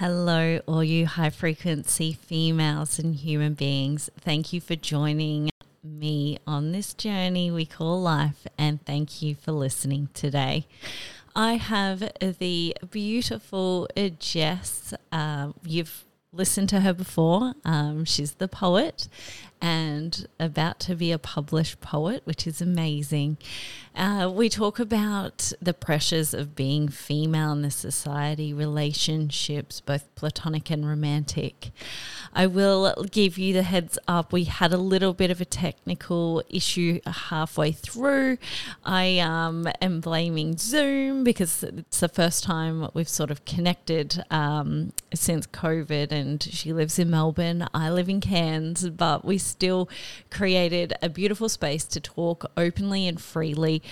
Hello, all you high frequency females and human beings. Thank you for joining me on this journey we call life, and thank you for listening today. I have the beautiful Jess. Uh, you've listened to her before. Um, she's the poet and about to be a published poet, which is amazing. Uh, we talk about the pressures of being female in the society, relationships, both platonic and romantic. I will give you the heads up. We had a little bit of a technical issue halfway through. I um, am blaming Zoom because it's the first time we've sort of connected um, since COVID, and she lives in Melbourne. I live in Cairns, but we still created a beautiful space to talk openly and freely.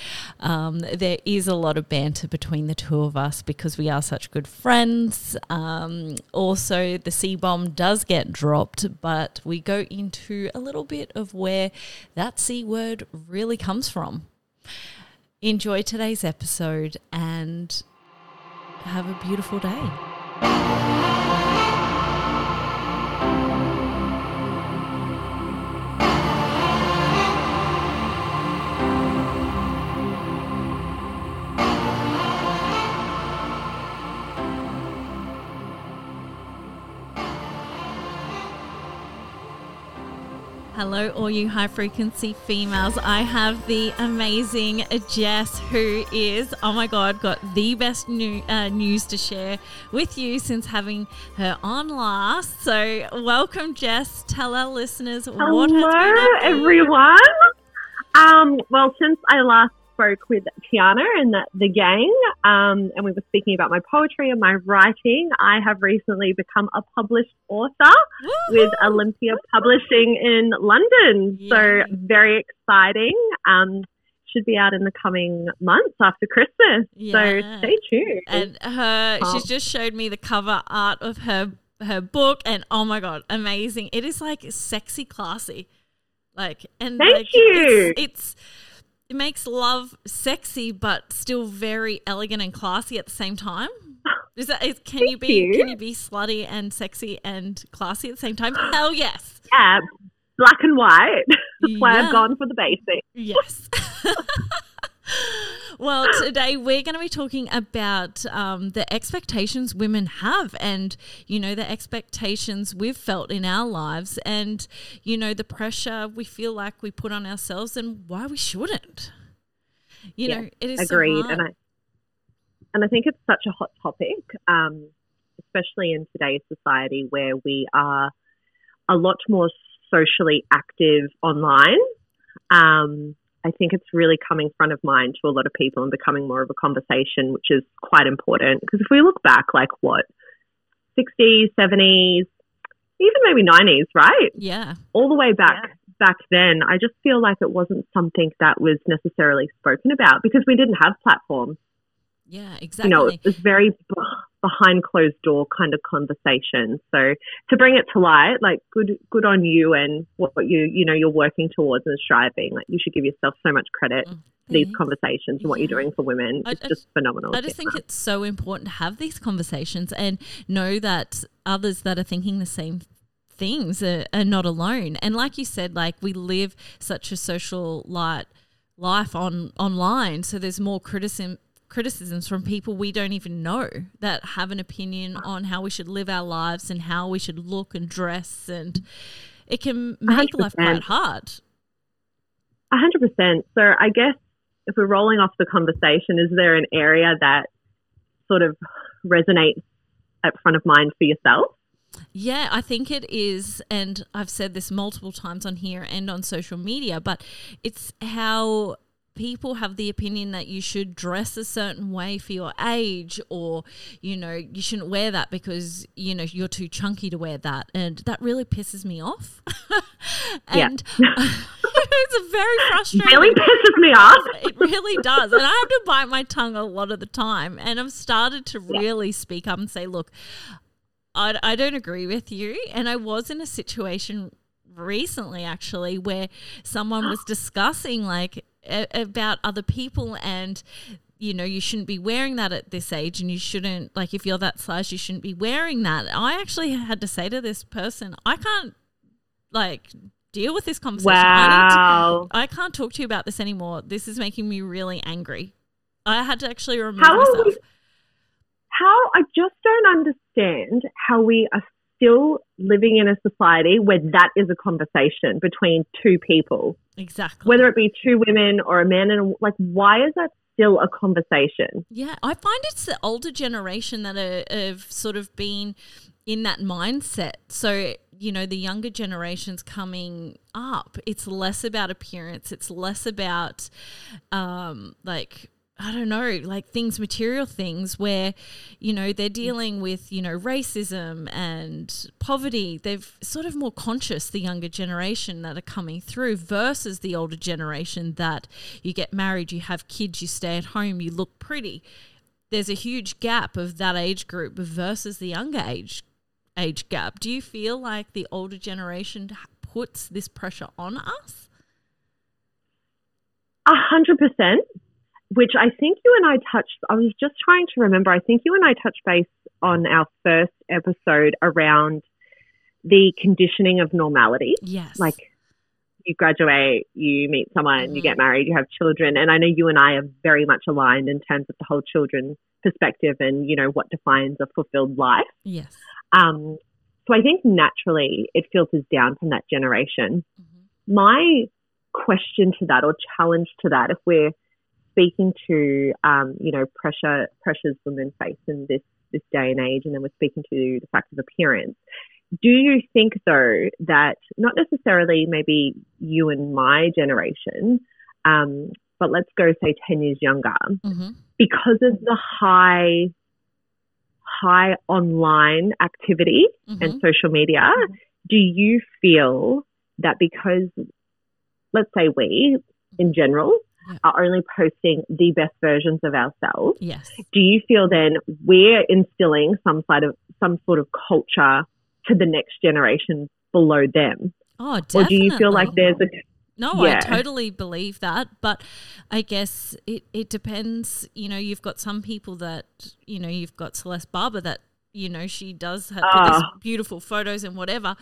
Um, there is a lot of banter between the two of us because we are such good friends. Um, also, the C bomb does get dropped, but we go into a little bit of where that C word really comes from. Enjoy today's episode and have a beautiful day. Hello, all you high frequency females. I have the amazing Jess, who is, oh my God, got the best new, uh, news to share with you since having her on last. So, welcome, Jess. Tell our listeners Hello, what has been everyone. Um, well, since I last spoke with Tiana and the, the gang, um, and we were speaking about my poetry and my writing. I have recently become a published author Woo-hoo! with Olympia Publishing in London. So very exciting. Um, should be out in the coming months after Christmas. Yeah. So stay tuned. And her, Oh. she's just showed me the cover art of her her book, and oh my god, amazing! It is like sexy, classy, like and Thank like, you. It's, it's it makes love sexy, but still very elegant and classy at the same time. Is that is, can you be you. can you be slutty and sexy and classy at the same time? Hell yes, yeah, black and white. That's why I've gone for the basics. yes. well, today we're going to be talking about um, the expectations women have, and you know the expectations we've felt in our lives, and you know the pressure we feel like we put on ourselves, and why we shouldn't. You Yeah, know, it is Agreed. So and. I and I think it's such a hot topic, um, especially in today's society where we are a lot more socially active online. Um, I think it's really coming front of mind to a lot of people and becoming more of a conversation, which is quite important. Because if we look back, like what, 60s, 70s, even maybe 90s, right? yeah, all the way back back then, I just feel like it wasn't something that was necessarily spoken about because we didn't have platforms. yeah, exactly. You know, it was very behind closed door kind of conversation. So to bring it to light, like good good on you and what you you know you're working towards and striving. Like you should give yourself so much credit Mm, for these conversations and what you're doing for women. I- It's I just phenomenal. I just think it's so important to have these conversations and know that others that are thinking the same things are, are not alone. And like you said, like we live such a social light life on online, so there's more criticism criticisms from people we don't even know that have an opinion on how we should live our lives and how we should look and dress and it can make life quite 100%. hard. A hundred percent. So I guess if we're rolling off the conversation, is there an area that sort of resonates at front of mind for yourself? Yeah, I think it is. And I've said this multiple times on here and on social media, but it's how people have the opinion that you should dress a certain way for your age or you know you shouldn't wear that because you know you're too chunky to wear that and that really pisses me off Yeah. and it's very frustrating Really pisses me off. it really does. And I have to bite my tongue a lot of the time. And I've started to really speak up and say, look, I, I don't agree with you. And I was in a situation recently, actually, where someone was discussing like about other people and you know, you shouldn't be wearing that at this age and you shouldn't, like, if you're that size, you shouldn't be wearing that. I actually had to say to this person, I can't, like, deal with this conversation. Wow. I, I can't talk to you about this anymore. This is making me really angry. I had to actually remove How myself. we- How I just don't understand how we are still living in a society where that is a conversation between two people, exactly. whether it be two women or a man and a, like why is that still a conversation? Yeah, I find it's the older generation that are, have sort of been in that mindset. So, you know, the younger generations coming up, it's less about appearance, it's less about um, like, I don't know, like things, material things where, you know, they're mm. dealing with, you know, racism and poverty. They've sort of more conscious, the younger generation that are coming through versus the older generation that you get married, you have kids, you stay at home, you look pretty. There's a huge gap of that age group versus the younger age age gap. Do you feel like the older generation puts this pressure on us? A hundred percent. Which I think you and I touched. I was just trying to remember. I think you and I touched base on our first episode around the conditioning of normality. Yes. Like you graduate, you meet someone, you Mhm. get married, you have children, and I know you and I are very much aligned in terms of the whole children perspective and you know what defines a fulfilled life. yes. Um, so I think naturally it filters down from that generation. Mhm. My question to that or challenge to that, if we're speaking to um, you know pressure pressures women face in this this day and age, and then we're speaking to the fact of appearance. Do you think though that not necessarily maybe you and my generation, um, but let's go say ten years younger, Mhm. because of the high high online activity Mhm. and social media, do you feel that because, let's say we in general, Yeah. are only posting the best versions of ourselves, Yes. do you feel then we're instilling some sort of some sort of culture to the next generation below them, Oh, definitely. or do you feel like there's a No, I totally believe that. But I guess it, it depends. You know, you've got some people that, you know, you've got Celeste Barber that, you know, she does have Ah. beautiful photos and whatever,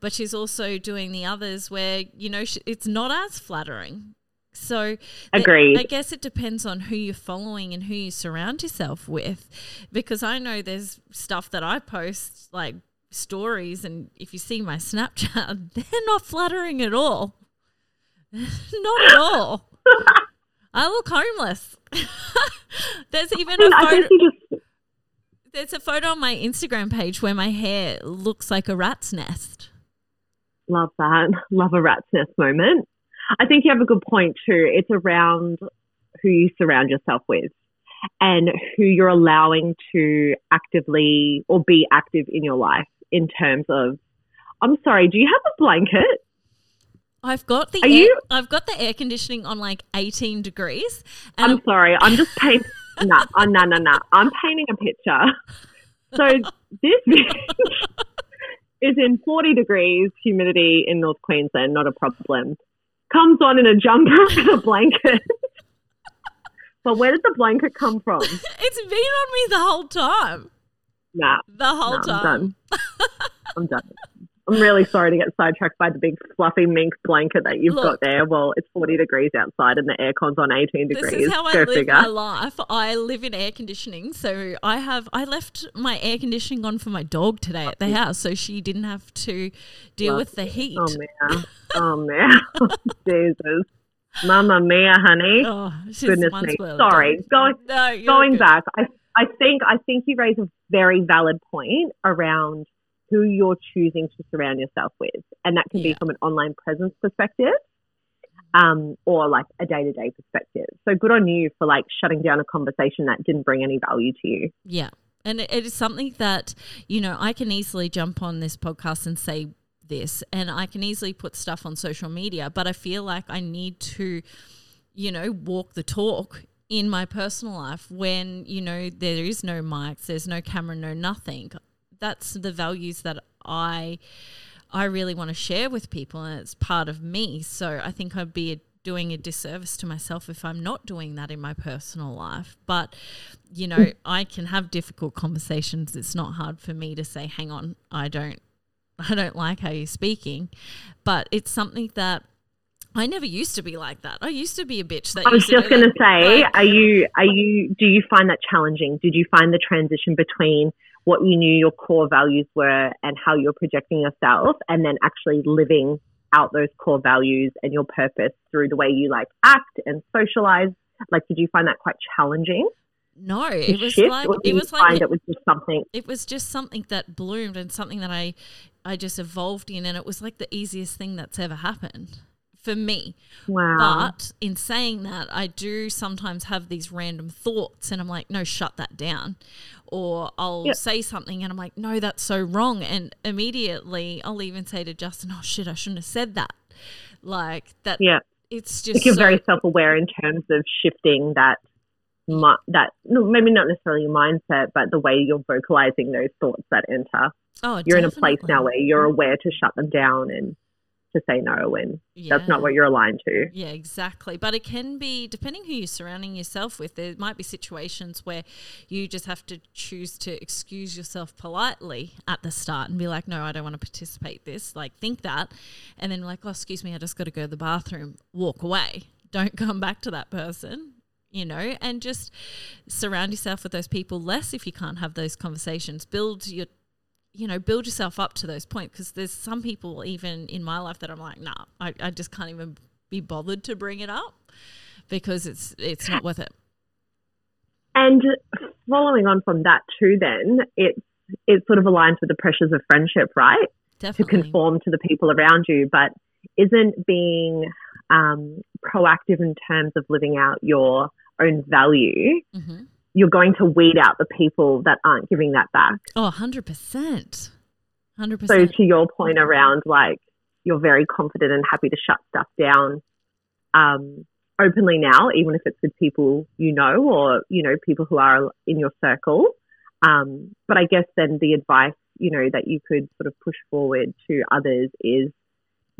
but she's also doing the others where, you know, she, it's not as flattering. So Agreed. I guess it depends on who you're following and who you surround yourself with, because I know there's stuff that I post like stories, and if you see my Snapchat, they're not flattering at all. not at all. I look homeless. there's even a I photo. guess you just There's a photo on my Instagram page where my hair looks like a rat's nest. love that. Love a rat's nest moment. I think you have a good point too. It's around who you surround yourself with and who you're allowing to actively or be active in your life in terms of I'm sorry, do you have a blanket? I've got the Are air, you- I've got the air conditioning on like 18 degrees, and I'm sorry, I'm just painting. nah, uh, nah, nah, nah. I'm painting a picture. So this is in 40 degrees humidity in North Queensland, not a problem. Comes on in a jumper and a blanket. but where did the blanket come from? it's been on me the whole time. Nah, The whole nah, I'm time. done. I'm done. I'm really sorry to get sidetracked by the big fluffy mink blanket that you've Look. got there. Well, it's 40 degrees outside and the aircon's on 18 This degrees. is how I Go live figure. my life. I live in air conditioning, so I have I left my air conditioning on for my dog today at the mm. house, so she didn't have to deal Love with the heat. Oh, man. Oh, man. Jesus. Mamma mia, honey. Oh, she's Goodness me. Sorry. Going No, going good. back, I I think I think you raise a very valid point around who you're choosing to surround yourself with, and that can Yeah. be from an online presence perspective, um, or like a day to day perspective. So good on you for like shutting down a conversation that didn't bring any value to you. Yeah. And it, it is something that, you know, I can easily jump on this podcast and say this, and I can easily put stuff on social media, but I feel like I need to, you know, walk the talk in my personal life when, you know, there is no mics, there's no camera, no nothing. That's the values that I I really want to share with people and it's part of me. So I think I'd be a doing a disservice to myself if I'm not doing that in my personal life. But, you know, I can have difficult conversations. It's not hard for me to say, hang on, I don't I don't like how you're speaking. But it's something that I never used to be like that. I used to be a bitch. That I was just going to say, are you are you do you find that challenging? Did you find the transition between what you knew your core values were and how you're projecting yourself, and then actually living out those core values and your purpose through the way you like act and socialize? Like, did you find that quite challenging? No, it was shift, like it was like it was just something. It was just something that bloomed and something that I I just evolved in, and it was like the easiest thing that's ever happened for me. Wow. But in saying that, I do sometimes have these random thoughts, and I'm like, no, shut that down. Or I'll yep. say something, and I'm like, no, that's so wrong. And immediately, I'll even say to Justin, oh shit, I shouldn't have said that. Like that. Yeah. It's just. you're so, very self aware in terms of shifting that that maybe not necessarily your mindset, but the way you're vocalizing those thoughts that enter. Oh, you're definitely. in a place now where you're mm. aware to shut them down and to say no when yeah. that's not what you're aligned to. Yeah, exactly. But it can be depending who you're surrounding yourself with. There might be situations where you just have to choose to excuse yourself politely at the start and be like, "No, I don't want to participate." This like think that, and then like, "Oh, excuse me, I just got to go to the bathroom." Walk away. Don't come back to that person you know, and just surround yourself with those people less if you can't have those conversations. Build your, you know, build yourself up to those points because there's some people even in my life that I'm like, nah, I, I just can't even be bothered to bring it up because it's it's not worth it. And following on from that too, then it's it sort of aligns with the pressures of friendship, right? Definitely. To conform to the people around you, but isn't being um, proactive in terms of living out your own value, mm-hmm. You're going to weed out the people that aren't giving that back. Oh, 100%. 100%. So, to your point around like you're very confident and happy to shut stuff down um, openly now, even if it's with people you know or, you know, people who are in your circle. Um, but I guess then the advice, you know, that you could sort of push forward to others is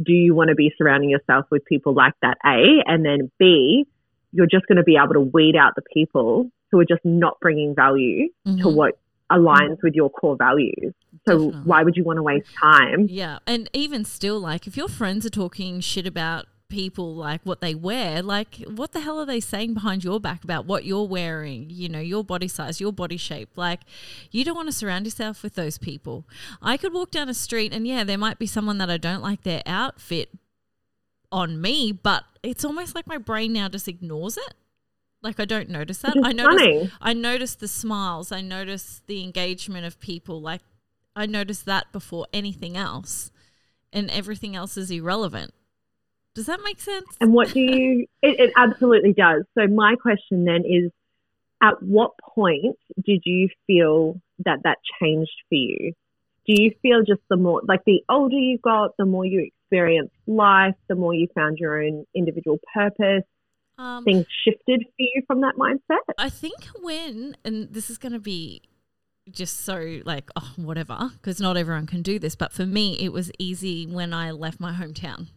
do you want to be surrounding yourself with people like that? A. And then B, you're just going to be able to weed out the people who are just not bringing value mm-hmm. to what aligns with your core values. So Definitely. why would you want to waste time? Yeah. And even still, like if your friends are talking shit about people like what they wear like what the hell are they saying behind your back about what you're wearing you know your body size your body shape like you don't want to surround yourself with those people i could walk down a street and yeah there might be someone that i don't like their outfit on me but it's almost like my brain now just ignores it like I don't notice that. I notice funny. I notice the smiles. I notice the engagement of people. Like I notice that before anything else. And everything else is irrelevant. Does that make sense? And what do you? It, it absolutely does. So my question then is, at what point did you feel that that changed for you? Do you feel just the more like the older you got, the more you experienced life, the more you found your own individual purpose? Um, things shifted for you from that mindset? I think when, and this is going to be just so like, oh, whatever, because not everyone can do this, but for me, it was easy when I left my hometown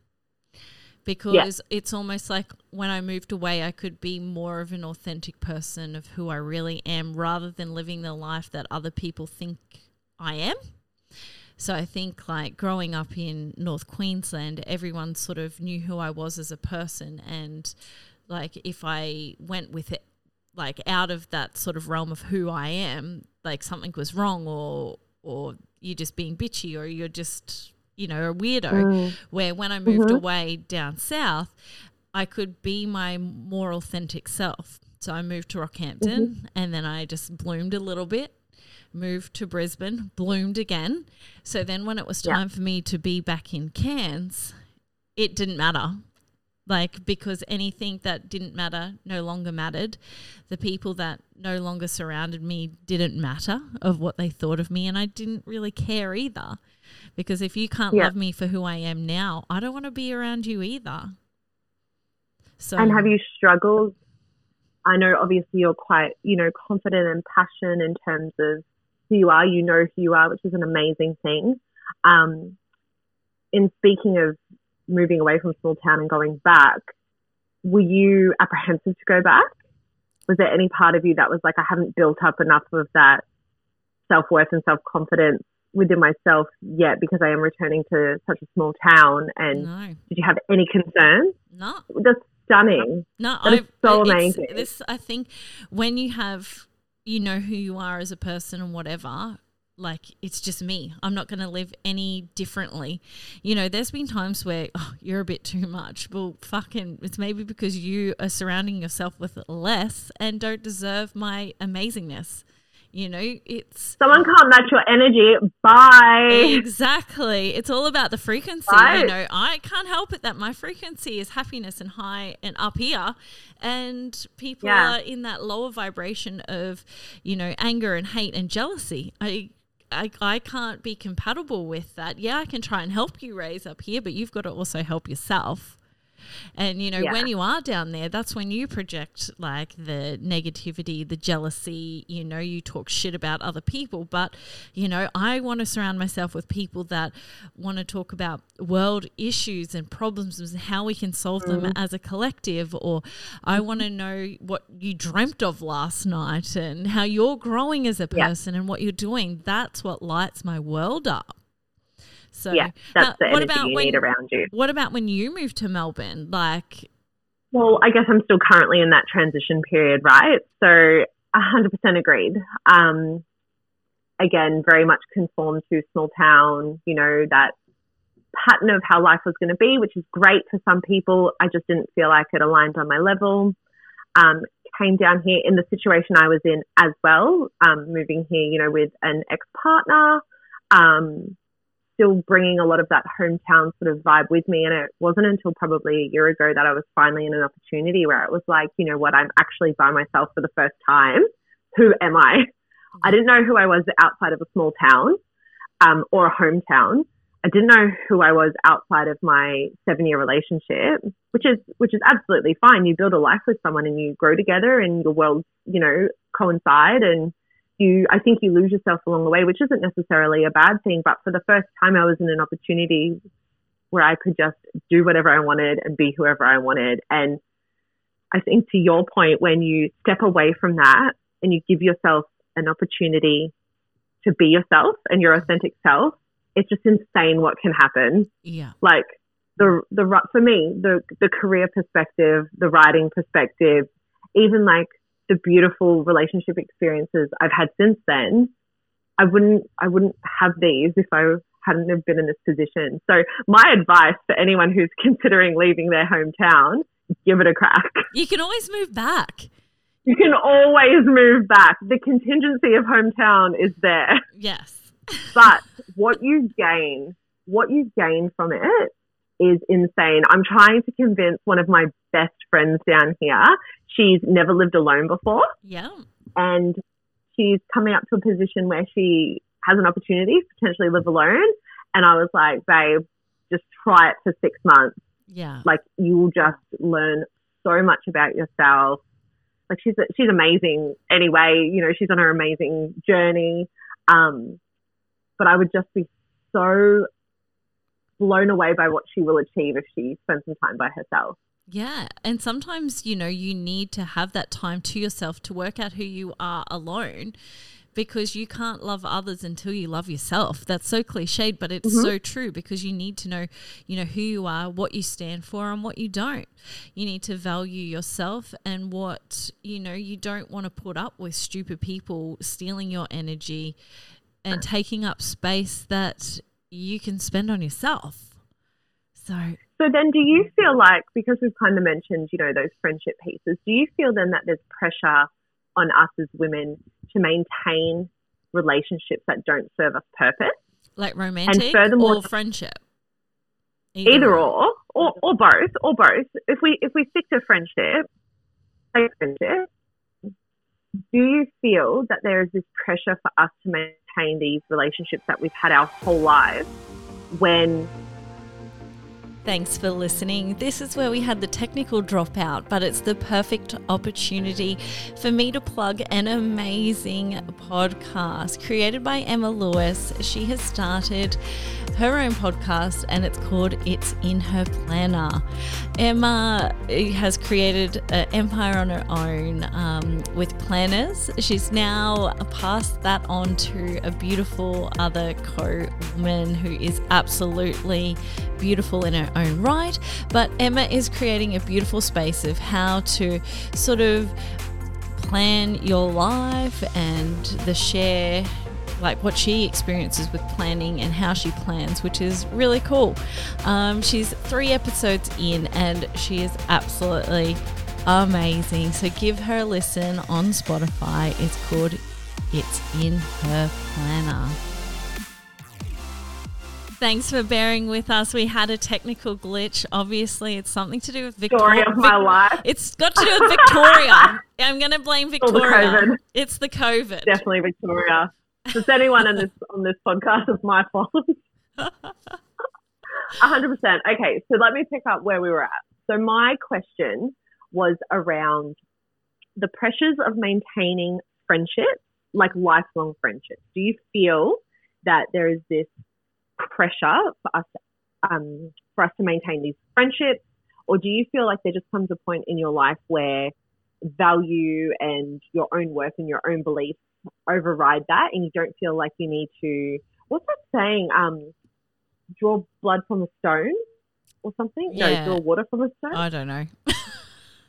because yeah. it's almost like when I moved away, I could be more of an authentic person of who I really am rather than living the life that other people think I am. So I think like growing up in North Queensland, everyone sort of knew who I was as a person. And like if I went with it, like out of that sort of realm of who I am, like something was wrong or, or you're just being bitchy or you're just you know, a weirdo. Mm. Where when I moved mm-hmm. away down south, I could be my more authentic self. So I moved to Rockhampton mm-hmm. and then I just bloomed a little bit, moved to Brisbane, bloomed again. So then when it was time yeah. for me to be back in Cairns, it didn't matter. Like, because anything that didn't matter no longer mattered. The people that no longer surrounded me didn't matter of what they thought of me, and I didn't really care either. Because if you can't yeah. love me for who I am now, I don't want to be around you either. So And have you struggled? I know obviously you're quite, you know, confident and passionate in terms of who you are. You know who you are, which is an amazing thing. Um, in speaking of moving away from small town and going back, were you apprehensive to go back? Was there any part of you that was like, I haven't built up enough of that self worth and self confidence within myself yet because I am returning to such a small town? And No, did you have any concerns? no, That's stunning. no. That I- so amazing. This, I think, when you have, you know who you are as a person and whatever. Like it's just me. I'm not going to live any differently. You know, there's been times where oh, you're a bit too much. Well, fucking, it's maybe because you are surrounding yourself with less and don't deserve my amazingness. You know, it's Someone can't match your energy. Bye. Exactly. It's all about the frequency. You know, I can't help it that my frequency is happiness and high and up here. And people Yeah. are in that lower vibration of, you know, anger and hate and jealousy. I, I, I can't be compatible with that. Yeah, I can try and help you raise up here, but you've got to also help yourself. And you know, Yeah. when you are down there, that's when you project like the negativity, the jealousy, you know, you talk shit about other people. But, you know, I want to surround myself with people that want to talk about world issues and problems and how we can solve them mm-hmm. as a collective. Or I want to mm-hmm. know what you dreamt of last night and how you're growing as a Yeah. person and what you're doing. That's what lights my world up. So, Yeah, that's now, the what about you when, need around you. what about when you moved to Melbourne? Like, Well, I guess I'm still currently in that transition period, right? So 100% agreed. Um, again, very much conformed to small town, you know, that pattern of how life was going to be, which is great for some people. I just didn't feel like it aligned on my level. Um, came down here in the situation I was in as well, um, moving here, you know, with an ex partner. Um, still bringing a lot of that hometown sort of vibe with me. And it wasn't until probably a year ago that I was finally in an opportunity where it was like, you know what, I'm actually by myself for the first time. Who am I? I didn't know who I was outside of a small town um, or a hometown. I didn't know who I was outside of my seven year relationship, which is which is absolutely fine. You build a life with someone and you grow together and your worlds, you know, coincide and you I think you lose yourself along the way, which isn't necessarily a bad thing. But for the first time I was in an opportunity where I could just do whatever I wanted and be whoever I wanted. And I think to your point, when you step away from that and you give yourself an opportunity to be yourself and your authentic self, it's just insane what can happen. yeah, Like the the for me, the the career perspective, the writing perspective, even like the beautiful relationship experiences I've had since then, I wouldn't I wouldn't have these if I hadn't have been in this position. So my advice for anyone who's considering leaving their hometown, give it a crack. you can always move back. You can always move back. The contingency of hometown is there. Yes. but what you gain, what you gain from it is insane. I'm trying to convince one of my best friends down here. She's never lived alone before Yeah. and she's coming up to a position where she has an opportunity to potentially live alone. And I was like, babe, just try it for six months. Yeah. Like you will just learn so much about yourself. Like she's she's amazing anyway. You know, she's on her amazing journey. Um, but I would just be so blown away by what she will achieve if she spends some time by herself. Yeah. And sometimes, you know, you need to have that time to yourself to work out who you are alone because you can't love others until you love yourself. That's so cliched, but it's mm-hmm. so true because you need to know, you know, who you are, what you stand for and what you don't. You need to value yourself and what, you know, you don't want to put up with stupid people stealing your energy and taking up space that you can spend on yourself. So, So then, do you feel like because we've kind of mentioned, you know, those friendship pieces, do you feel then that there's pressure on us as women to maintain relationships that don't serve us purpose? like romantic furthermore- or friendship? either or, or or both, or both. If we if we stick to friendship, friendship, do you feel that there is this pressure for us to maintain these relationships that we've had our whole lives when Thanks for listening. This is where we had the technical dropout, but it's the perfect opportunity for me to plug an amazing podcast created by Emma Lewis. She has started her own podcast and it's called It's in Her Planner. Emma has created an empire on her own um, with planners. She's now passed that on to a beautiful other co woman who is absolutely beautiful in her own right. But Emma is creating a beautiful space of how to sort of plan your life and the share like what she experiences with planning and how she plans, which is really cool. Um, she's three episodes in and she is absolutely amazing. So give her a listen on Spotify. It's called It's in Her Planner. Thanks for bearing with us. We had a technical glitch. Obviously, it's something to do with Victoria. Story of my life. It's got to do with Victoria. I'm going to blame Victoria. The it's the COVID. Definitely Victoria. Does anyone on this on this podcast is my fault. hundred percent. Okay, so let me pick up where we were at. So my question was around the pressures of maintaining friendships, like lifelong friendships. Do you feel that there is this pressure for us um, for us to maintain these friendships, or do you feel like there just comes a point in your life where value and your own worth and your own beliefs override that, and you don't feel like you need to? What's that saying? Um, draw blood from a stone or something? Yeah. No, draw water from a stone. I don't know.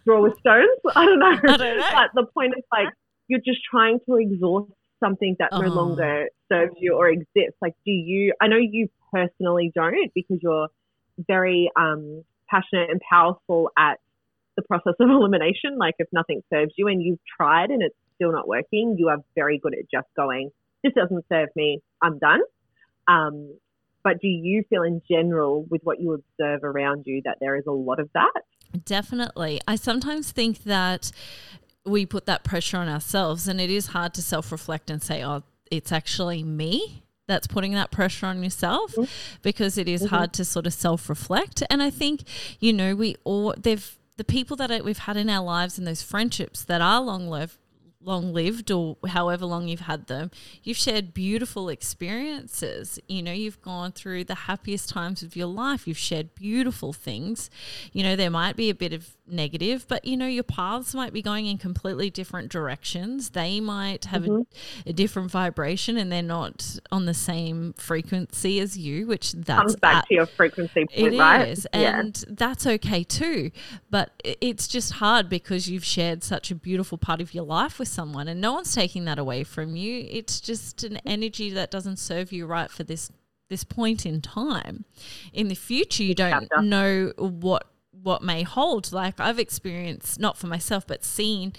draw with stones. I don't know. I don't know. But the point is like you're just trying to exhaust something that oh. no longer serves you or exists. Like, do you? I know you personally don't because you're very um, passionate and powerful at the process of elimination. Like, if nothing serves you and you've tried and it's still not working, you are very good at just going, "This doesn't serve me. I'm done." Um, but do you feel in general with what you observe around you that there is a lot of that? Definitely. I sometimes think that we put that pressure on ourselves and it is hard to self-reflect and say oh it's actually me that's putting that pressure on yourself mm-hmm. because it is mm-hmm. hard to sort of self-reflect and i think you know we all they've the people that we've had in our lives and those friendships that are long lived long lived or however long you've had them, you've shared beautiful experiences. You know, you've gone through the happiest times of your life. You've shared beautiful things. You know, there might be a bit of negative, but you know, your paths might be going in completely different directions. They might have mm-hmm. a, a, different vibration and they're not on the same frequency as you, which that's comes back at, to your frequency point, it right? Is, and yeah. that's okay too. But it's just hard because you've shared such a beautiful part of your life with someone and no one's taking that away from you. It's just an energy that doesn't serve you right for this this point in time. In the future you don't know what what may hold. Like I've experienced, not for myself, but seen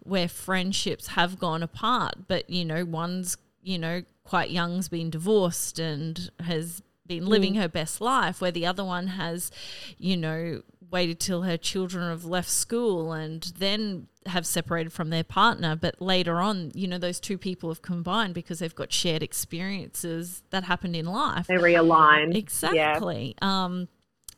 where friendships have gone apart. But, you know, one's, you know, quite young's been divorced and has been living mm. her best life, where the other one has, you know, waited till her children have left school and then have separated from their partner. But later on, you know, those two people have combined because they've got shared experiences that happened in life. They realign. Exactly. Yeah. Um,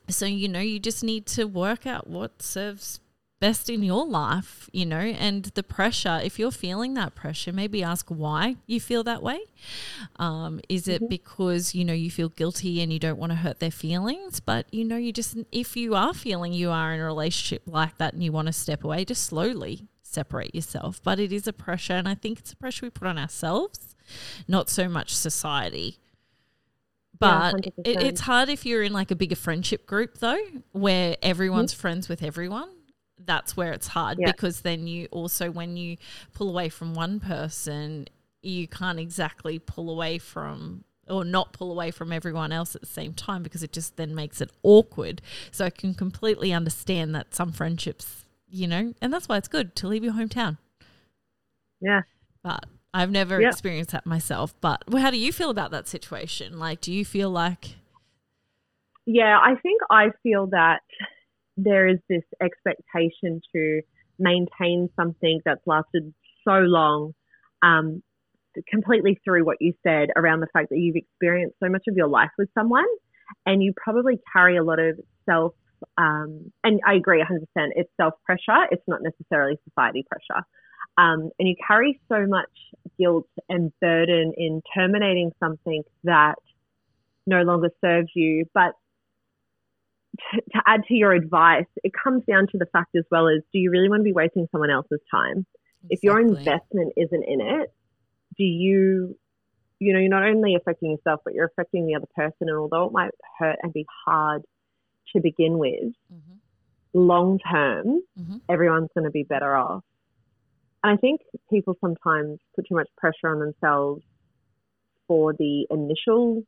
so, you know, you just need to work out what serves best in your life, you know, and the pressure, if you're feeling that pressure, maybe ask why you feel that way. Um, is it mm-hmm. because, you know, you feel guilty and you don't want to hurt their feelings? But, you know, you just, if you are feeling you are in a relationship like that and you want to step away, just slowly separate yourself. But it is a pressure, and I think it's a pressure we put on ourselves, not so much society. But yeah, it, it's hard if you're in like a bigger friendship group though, where everyone's mm-hmm. friends with everyone. That's where it's hard yeah. because then you also, when you pull away from one person, you can't exactly pull away from or not pull away from everyone else at the same time because it just then makes it awkward. So I can completely understand that some friendships, you know, and that's why it's good to leave your hometown. Yeah. But I've never yeah. experienced that myself, but how do you feel about that situation? Like, do you feel like. Yeah, I think I feel that there is this expectation to maintain something that's lasted so long, um, completely through what you said around the fact that you've experienced so much of your life with someone. and you probably carry a lot of self. Um, and I agree 100%. It's self pressure. It's not necessarily society pressure. Um, and you carry so much guilt and burden in terminating something that no longer serves you. But to, to add to your advice, it comes down to the fact as well as do you really want to be wasting someone else's time? Exactly. If your investment isn't in it, do you, you know, you're not only affecting yourself, but you're affecting the other person. And although it might hurt and be hard to begin with, mm-hmm. long term, mm-hmm. everyone's going to be better off. And I think people sometimes put too much pressure on themselves for the initial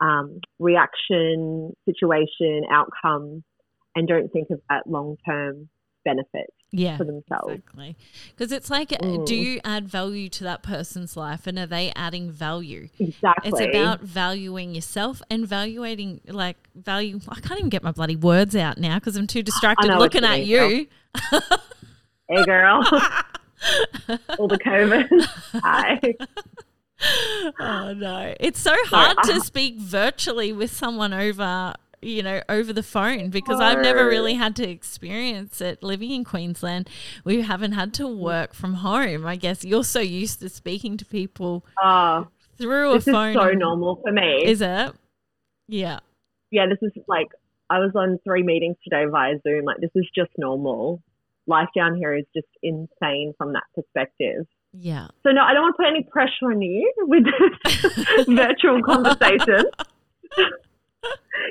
um, reaction, situation, outcome, and don't think of that long term benefit yeah, for themselves. Exactly. Because it's like, mm. do you add value to that person's life and are they adding value? Exactly. It's about valuing yourself and valuating, like, value. I can't even get my bloody words out now because I'm too distracted looking at you. hey, girl. all the COVID. Hi. Oh no. It's so hard to speak virtually with someone over you know, over the phone because I've never really had to experience it living in Queensland. We haven't had to work from home. I guess you're so used to speaking to people uh, through a phone. This is so normal for me. Is it? Yeah. Yeah, this is like I was on three meetings today via Zoom. Like this is just normal life down here is just insane from that perspective. Yeah. So no, I don't want to put any pressure on you with this virtual conversation.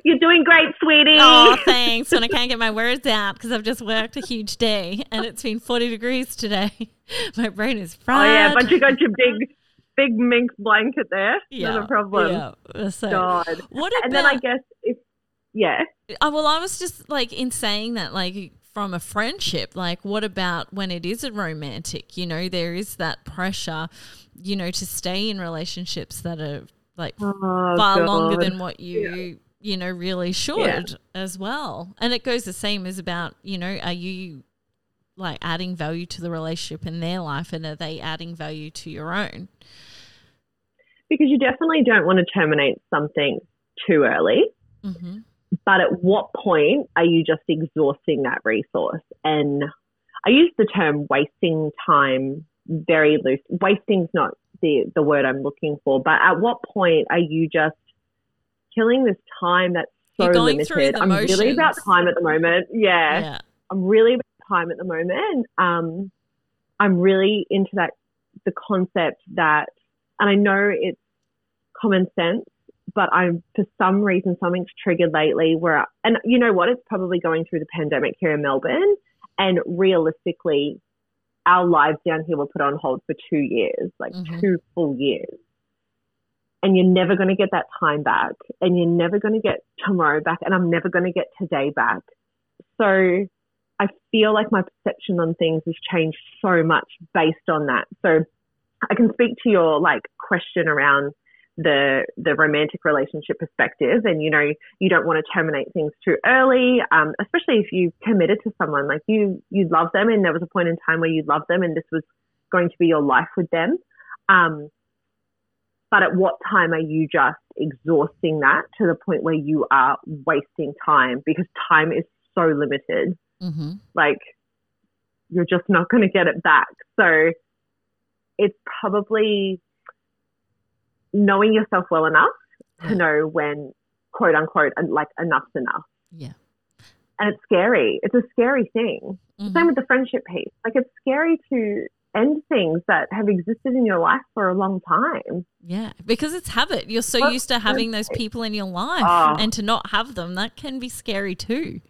You're doing great, sweetie. Oh, thanks. When I can't get my words out because I've just worked a huge day and it's been 40 degrees today. My brain is fried. Oh, yeah, but you got your big, big mink blanket there. Yeah. Not a problem. Yeah. So, God. What about, and then I guess if, yeah. Oh, well, I was just like, in saying that, like, from a friendship like what about when it is a romantic you know there is that pressure you know to stay in relationships that are like oh, far God. longer than what you yeah. you know really should yeah. as well and it goes the same as about you know are you like adding value to the relationship in their life and are they adding value to your own because you definitely don't want to terminate something too early mm-hmm. But at what point are you just exhausting that resource? And I use the term wasting time very loose. Wasting's not the, the word I'm looking for, but at what point are you just killing this time that's so limited? I'm really about time at the moment. Yeah. yeah. I'm really about time at the moment. Um, I'm really into that, the concept that, and I know it's common sense, but I'm for some reason something's triggered lately where and you know what? It's probably going through the pandemic here in Melbourne. And realistically our lives down here were put on hold for 2 years like mm-hmm. two full years. And you're never going to get that time back and you're never going to get tomorrow back and I'm never going to get today back. So I feel like my perception on things has changed so much based on that. So I can speak to your like question around the the romantic relationship perspective and you know you don't want to terminate things too early um, especially if you've committed to someone like you you love them and there was a point in time where you loved them and this was going to be your life with them um, but at what time are you just exhausting that to the point where you are wasting time? Because time is so limited. Mm-hmm. like you're just not going to get it back. So it's probably knowing yourself well enough yeah. to know when quote unquote like enough's enough. Yeah. And it's scary. It's a scary thing. Mm-hmm. Same with the friendship piece. Like it's scary to end things that have existed in your life for a long time. Yeah, because it's habit. You're so used to having those people in your life oh. and to not have them, that can be scary too.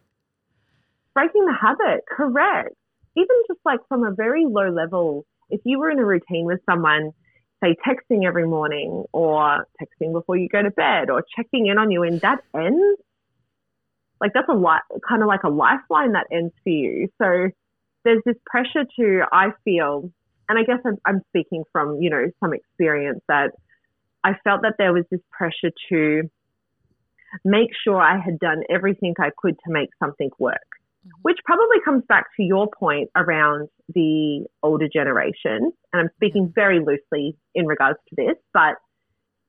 Breaking the habit, correct. Even just like from a very low level, if you were in a routine with someone say texting every morning or texting before you go to bed or checking in on you and that ends like that's a lot kind of like a lifeline that ends for you. So there's this pressure to i feel and i guess I'm, I'm speaking from you know some experience that i felt that there was this pressure to make sure i had done everything i could to make something work Mm-hmm. which probably comes back to your point around the older generation. And I'm speaking very loosely in regards to this, but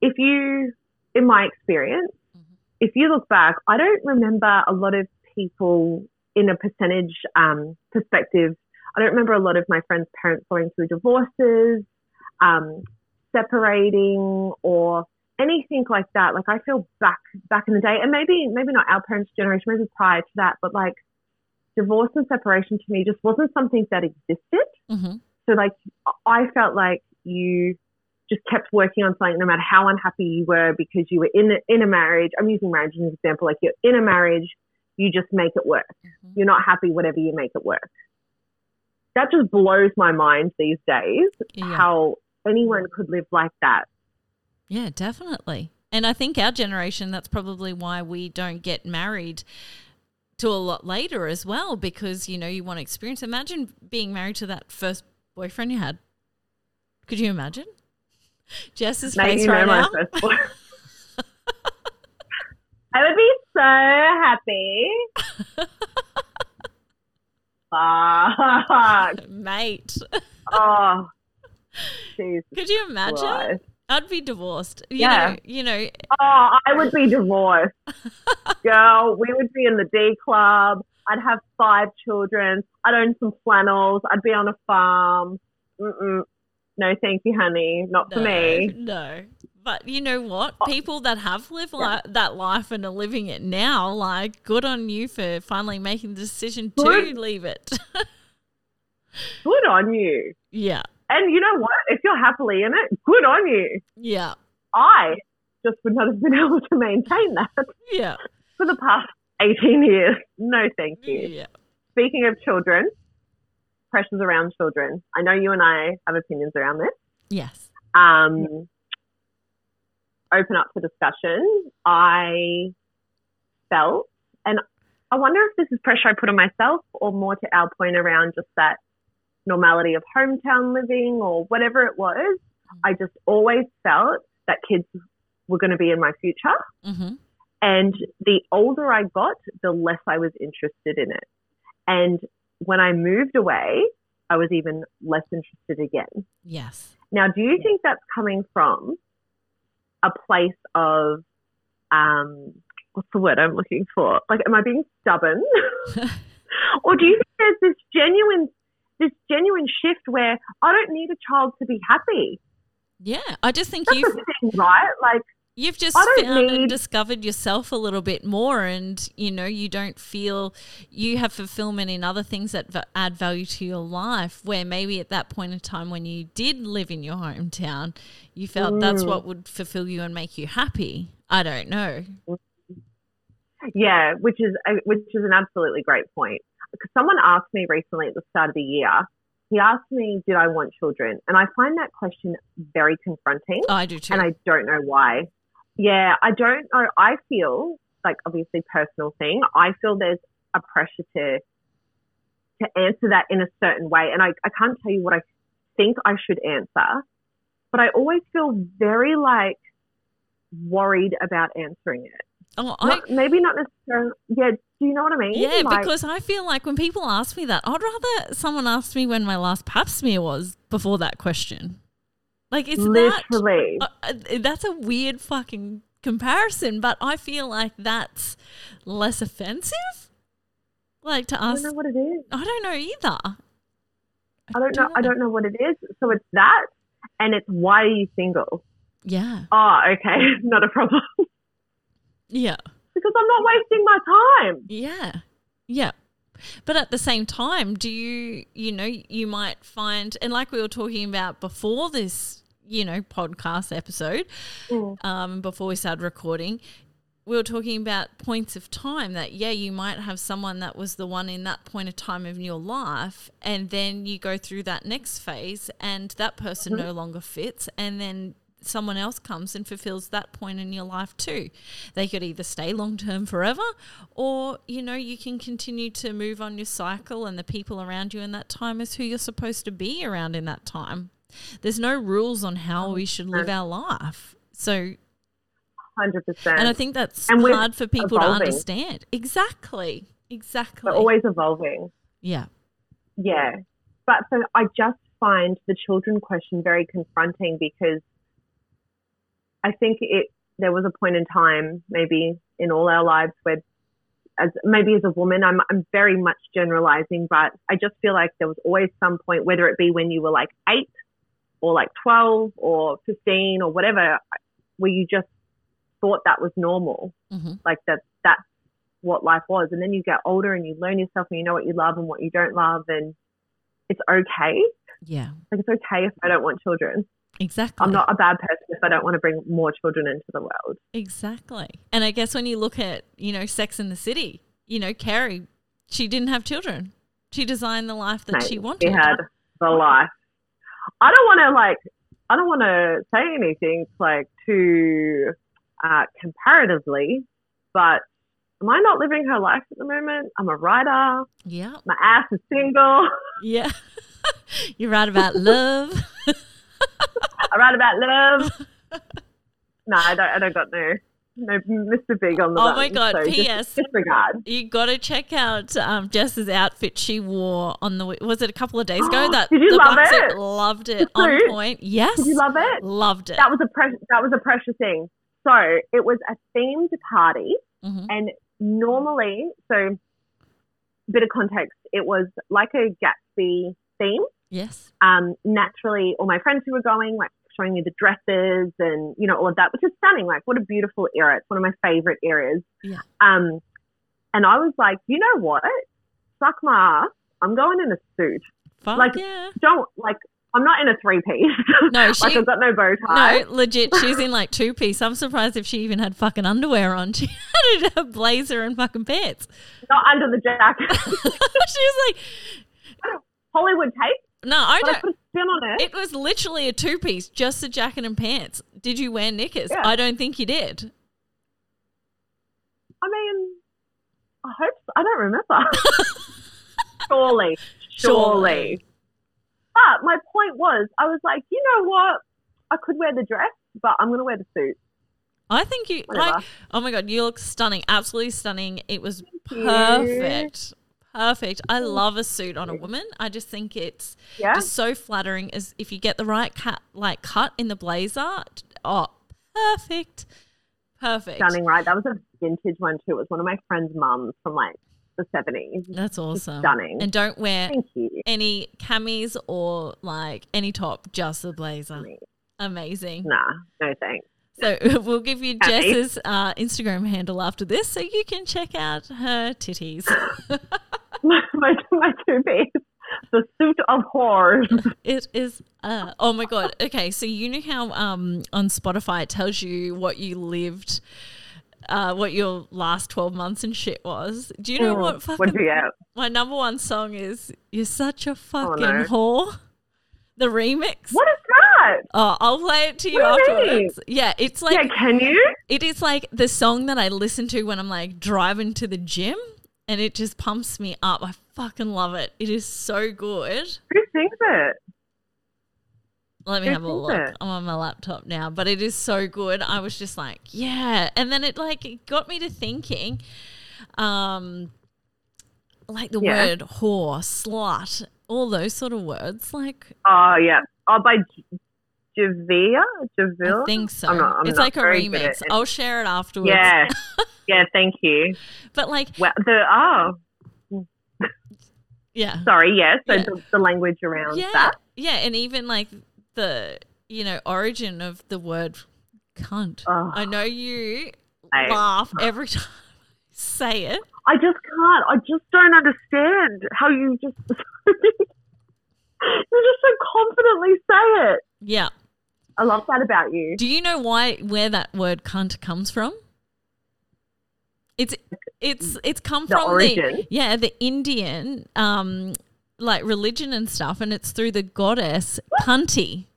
if you, in my experience, mm-hmm. if you look back, I don't remember a lot of people in a percentage um, perspective. I don't remember a lot of my friends' parents going through divorces, um, separating, or anything like that. Like I feel back back in the day, and maybe maybe not our parents' generation, maybe prior to that, but like divorce and separation to me just wasn't something that existed. Mm-hmm. So like I felt like you just kept working on something no matter how unhappy you were because you were in a, in a marriage. I'm using marriage as an example. Like you're in a marriage, you just make it work. Mm-hmm. You're not happy, whatever you make it work. That just blows my mind these days. Yeah. How anyone could live like that. Yeah, definitely. And I think our generation, that's probably why we don't get married to a lot later as well, because, you know, you want to experience. Imagine being married to that first boyfriend you had. Could you imagine? Jess's Mate, face you know right my now. I would be so happy. Fuck. Mate, Oh, Jesus could you imagine? Christ. I'd be divorced. You Yeah. know, you know, Oh, I would be divorced. Girl, we would be in the D club. I'd have five children. I'd own some flannels. I'd be on a farm. Mm-mm. No, thank you, honey. Not for no, me. No. But you know what? Oh. People that have lived li- that life and are living it now, like, good on you for finally making the decision Good. to leave it. Good on you. yeah. And you know what? If you're happily in it, good on you. Yeah. I just would not have been able to maintain that Yeah. for the past 18 years. No, thank you. Yeah. Speaking of children, pressures around children. I know you and I have opinions around this. Yes. um, open up for discussion, I felt, and I wonder if this is pressure I put on myself or more to our point around just that normality of hometown living or whatever it was. I just always felt that kids were going to be in my future. Mm-hmm. And the older I got, the less I was interested in it. And when I moved away, I was even less interested again. Yes. Now, do you think that's coming from a place of, um, what's the word I'm looking for? Like, am I being stubborn? or do you think there's this genuine, this genuine shift where I don't need a child to be happy? Yeah. I just think That's you've thing, right? Like, You've just I don't and need- discovered yourself a little bit more, and you know, you don't feel you have fulfillment in other things that add value to your life. Where maybe at that point in time when you did live in your hometown, you felt that's Mm. what would fulfill you and make you happy. I don't know. yeah, which is a, which is an absolutely great point. Because someone asked me recently at the start of the year. He asked me, "Did I want children?" And I find that question very confronting. Oh, I do too. and I don't know why. Yeah, I don't know. I feel like obviously personal thing. I feel there's a pressure to to answer that in a certain way, and I, I can't tell you what I think I should answer, but I always feel very like worried about answering it. Oh, I, Not, maybe not necessarily. Yeah, do you know what I mean? yeah, Like, because I feel like when people ask me that, I'd rather someone ask me when my last pap smear was before that question. Like it's literally. Uh, uh, that's a weird fucking comparison, but I feel like that's less offensive. Like to ask, I don't know what it is. I don't know either. I don't know. I don't know what it is. So it's that, and it's why are you single? Yeah, Oh, okay, not a problem. Yeah, because I'm not wasting my time. yeah, yeah. But at the same time, do you, you know, you might find, and like we were talking about before this, you know, podcast episode, Mm. um, before we started recording, we were talking about points of time that, yeah, you might have someone that was the one in that point of time in your life, and then you go through that next phase, and that person no longer fits, and then someone else comes and fulfills that point in your life too. They could either stay long term forever, or, you know, you can continue to move on your cycle, and the people around you in that time is who you're supposed to be around in that time. There's no rules on how we should live our life. So Hundred percent. and I think that's And hard for people evolving. to understand. Exactly. Exactly. we're always evolving. yeah. Yeah, but so I just find the children question very confronting because I think it there was a point in time, maybe in all our lives, where as maybe as a woman, I'm I'm very much generalizing, but I just feel like there was always some point, whether it be when you were like eight or like twelve or fifteen or whatever, where you just thought that was normal, Mm-hmm. like that that's what life was, and then you get older and you learn yourself and you know what you love and what you don't love, and it's okay. Yeah, Like it's okay if I don't want children. Exactly. I'm not a bad person if I don't want to bring more children into the world. Exactly. And I guess when you look at, you know, Sex in the City, you know, Carrie, she didn't have children. She designed the life that Mate, she wanted. She had the life. I don't want to like. I don't want to say anything like too uh, comparatively, but am I not living her life at the moment? I'm a writer. yeah. My ass is single. Yeah. You're right about love. I write about love. no, I don't. I don't got no no Mr. Big on the. Oh my God, so P.S. disregard. You got to check out um, Jess's outfit she wore on the was it a couple of days ago? That Did you the love it? Loved it on point. Yes, Did you love it? Loved it. That was a precious. That was a precious thing. So it was a themed party. Mhm. And normally, so a bit of context, it was like a Gatsby theme. Yes. Um, naturally, all my friends who were going, like showing me the dresses and you know all of that, which is stunning. Like, what a beautiful era! It's one of my favorite eras. Yeah. Um, and I was like, you know what? Suck my ass. I'm going in a suit. Fuck Like, yeah. Don't like. I'm not in a three piece. No, she. like I've got no bow tie. No, legit. She's in like two piece. I'm surprised if she even had fucking underwear on. She had a blazer and fucking pants. Not under the jacket. she was like, Hollywood tape. No, I But don't. put a spin on it. It was literally a two piece, just a jacket and pants. Did you wear knickers? Yeah. I don't think you did. I mean, I hope. So. I don't remember. surely, surely. But my point was, I was like, you know what? I could wear the dress, but I'm going to wear the suit. I think you Whatever. like. Oh my god, you look stunning! Absolutely stunning. It was you. perfect. Perfect. I love a suit on a woman. I just think it's Yeah. just so flattering. As if you get the right cut, like cut in the blazer. Oh, perfect. Perfect. Stunning, right? That was a vintage one too. It was one of my friend's mums from like the 70s. That's awesome. Stunning. And don't wear any camis or like any top, just the blazer. Amazing. Nah, no thanks. So we'll give you Jess's uh, Instagram handle after this so you can check out her titties. my, my, my two piece. The suit of horrors. it is uh oh my god. Okay, so you know how um on Spotify it tells you what you lived uh what your last 12 months and shit was. Do you know what fucking What you my number one song is You're Such a Fucking no. Whore. The remix. What is that? Oh, I'll play it to you What you afterwards. Yeah, it's like yeah, can you? it is like the song that I listen to when I'm like driving to the gym and it just pumps me up. I fucking love it. It is so good. Who sings it? Let me Who have a look. it? I'm on my laptop now, but it is so good. I was just like, yeah. And then it like it got me to thinking um like the Yeah. word whore, slut, all those sort of words like Oh yeah. Oh, by Javia, I think so. I'm not- I'm it's like a remix. I'll share it afterwards. Yeah, yeah. Thank you. But like, Well, the oh, yeah. sorry. Yeah. So Yeah. The, the language around yeah, that. Yeah, and even like the you know origin of the word cunt. Oh. I know you I- laugh every time I say it. I just can't. I just don't understand how you just you just so confidently say it. Yeah. I love that about you. Do you know why where that word cunt comes from? It's it's it's come The from origin? the yeah the Indian um like religion and stuff, and it's through the goddess Kunti.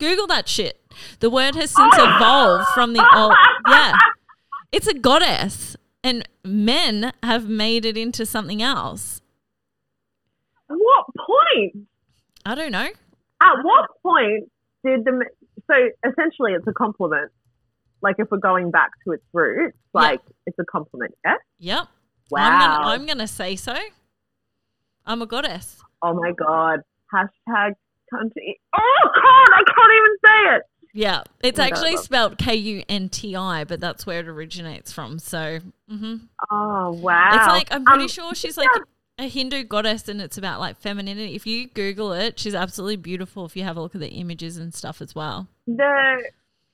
Google that shit. The word has since evolved from the old yeah. It's a goddess, and men have made it into something else. At what point? I don't know. At what point did the so essentially it's a compliment. Like if we're going back to its roots, like it's a compliment. Yeah. Yep. Wow. I'm gonna, I'm say so. I'm a goddess. oh my god. Hashtag country. Oh god, I can't even say it. Yeah, it's Oh my God, actually spelled K U N T I, but that's where it originates from. So, hmm Oh wow! it's like I'm pretty Um, sure she's like a Hindu goddess, and it's about like femininity. If you Google it, she's absolutely beautiful. If you have a look at the images and stuff as well. the.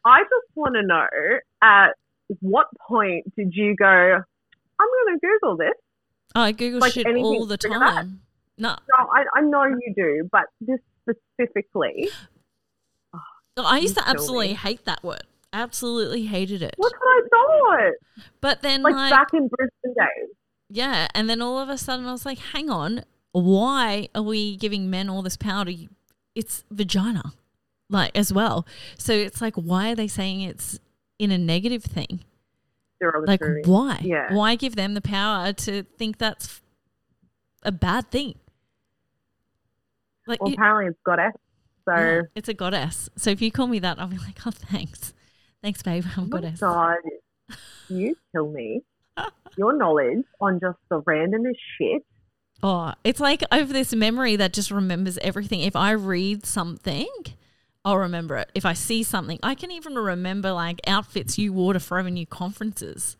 I just want to know at what point did you go? I'm going to Google this. Oh, I Google Like shit all the time. No, No, I, I know you do, but this specifically. Oh, I used to absolutely me. hate that word. Absolutely hated it. What I thought. But then, Like, like, back in Brisbane days. yeah, and then all of a sudden, I was like, hang on, why are we giving men all this power to? It's vagina, like as well. So it's like, why are they saying it's in a negative thing? Like, why? Yeah. Why give them the power to think that's a bad thing? Like, Well, you- apparently it's goddess. So, yeah, it's a goddess. So if you call me that, I'll be like, oh, thanks. Thanks, babe. I'm oh goddess. God, you kill me. Your knowledge on just the randomest shit. Oh, it's like over this memory that just remembers everything. If I read something, I'll remember it. If I see something, I can even remember like outfits you wore to Forever New conferences.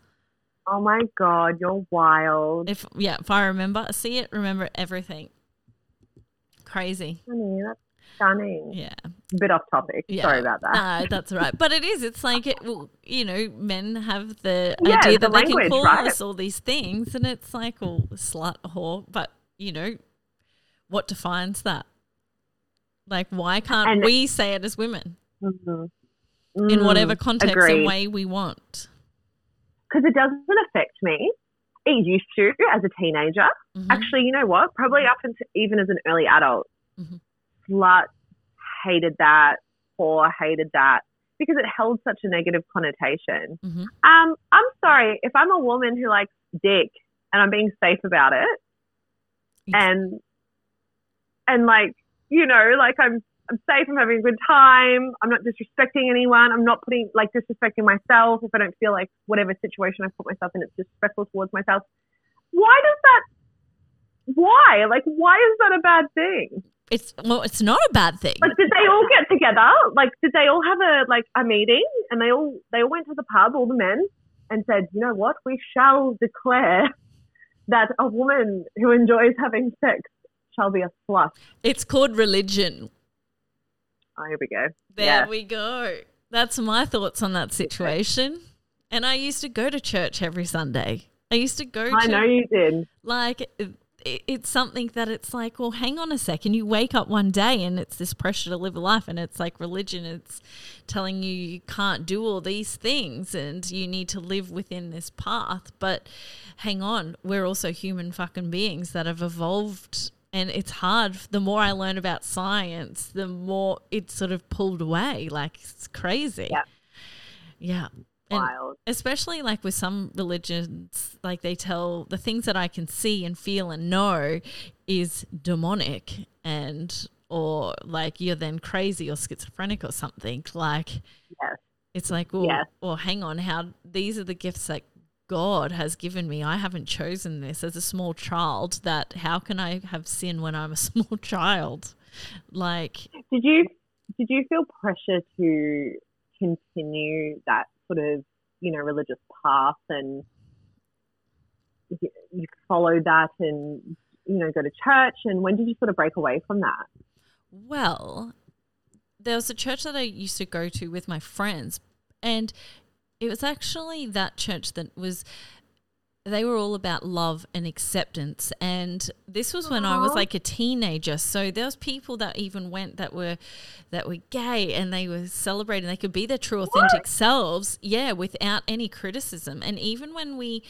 Oh my God, you're wild. If yeah, if I remember, see it, remember everything. Crazy. Honey, that's stunning. Yeah. A bit off topic. Yeah. Sorry about that. No, that's right. But it is. It's like, it, well, you know, men have the Yeah, idea the that they can call right? us all these things. And it's like, well, slut, whore. But, you know, what defines that? Like, why can't And- we say it as women Mhm. in Mm, whatever context and way we want? because it doesn't affect me. It used to as a teenager. Mhm. Actually, you know what? Probably up until even as an early adult, Mhm. slut hated that or hated that because it held such a negative connotation. Mhm. Um, I'm sorry if I'm a woman who likes dick and I'm being safe about it, and and like you know, like I'm I'm safe. I'm having a good time. I'm not disrespecting anyone. I'm not putting like disrespecting myself if I don't feel like whatever situation I put myself in, it's disrespectful towards myself. Why does that? Why? Like, why is that a bad thing? It's, well, it's not a bad thing. Like, did they all get together? Like, did they all have a like a meeting and they all they all went to the pub, all the men, and said, you know what? We shall declare that a woman who enjoys having sex a slut. It's called religion. Oh, here we go. There Yeah. we go. That's my thoughts on that situation. And I used to go to church every Sunday. I used to go I to know you did. like it's something that it's like, well, hang on a second. You wake up one day and it's this pressure to live a life, and it's like religion. It's telling you you can't do all these things and you need to live within this path. But hang on, we're also human fucking beings that have evolved. And it's hard. The more I learn about science, the more it's sort of pulled away. Like it's crazy. Yeah. Yeah. And Wild. especially like with some religions like they tell the things that i can see and feel and know is demonic and or like you're then crazy or schizophrenic or something like Yes. it's like well, Yes. well hang on how these are the gifts that god has given me i haven't chosen this as a small child that how can i have sin when i'm a small child like Did you did you feel pressure to continue that sort of you know religious path and you, you follow that and you know go to church and when did you sort of break away from that? Well, there was a church that I used to go to with my friends, and it was actually that church that was. They were all about love and acceptance, and this was when I was uh-huh. like a teenager. So there was people that even went that were that were gay, and they were celebrating. They could be their true, authentic selves, yeah, without any criticism. And even when we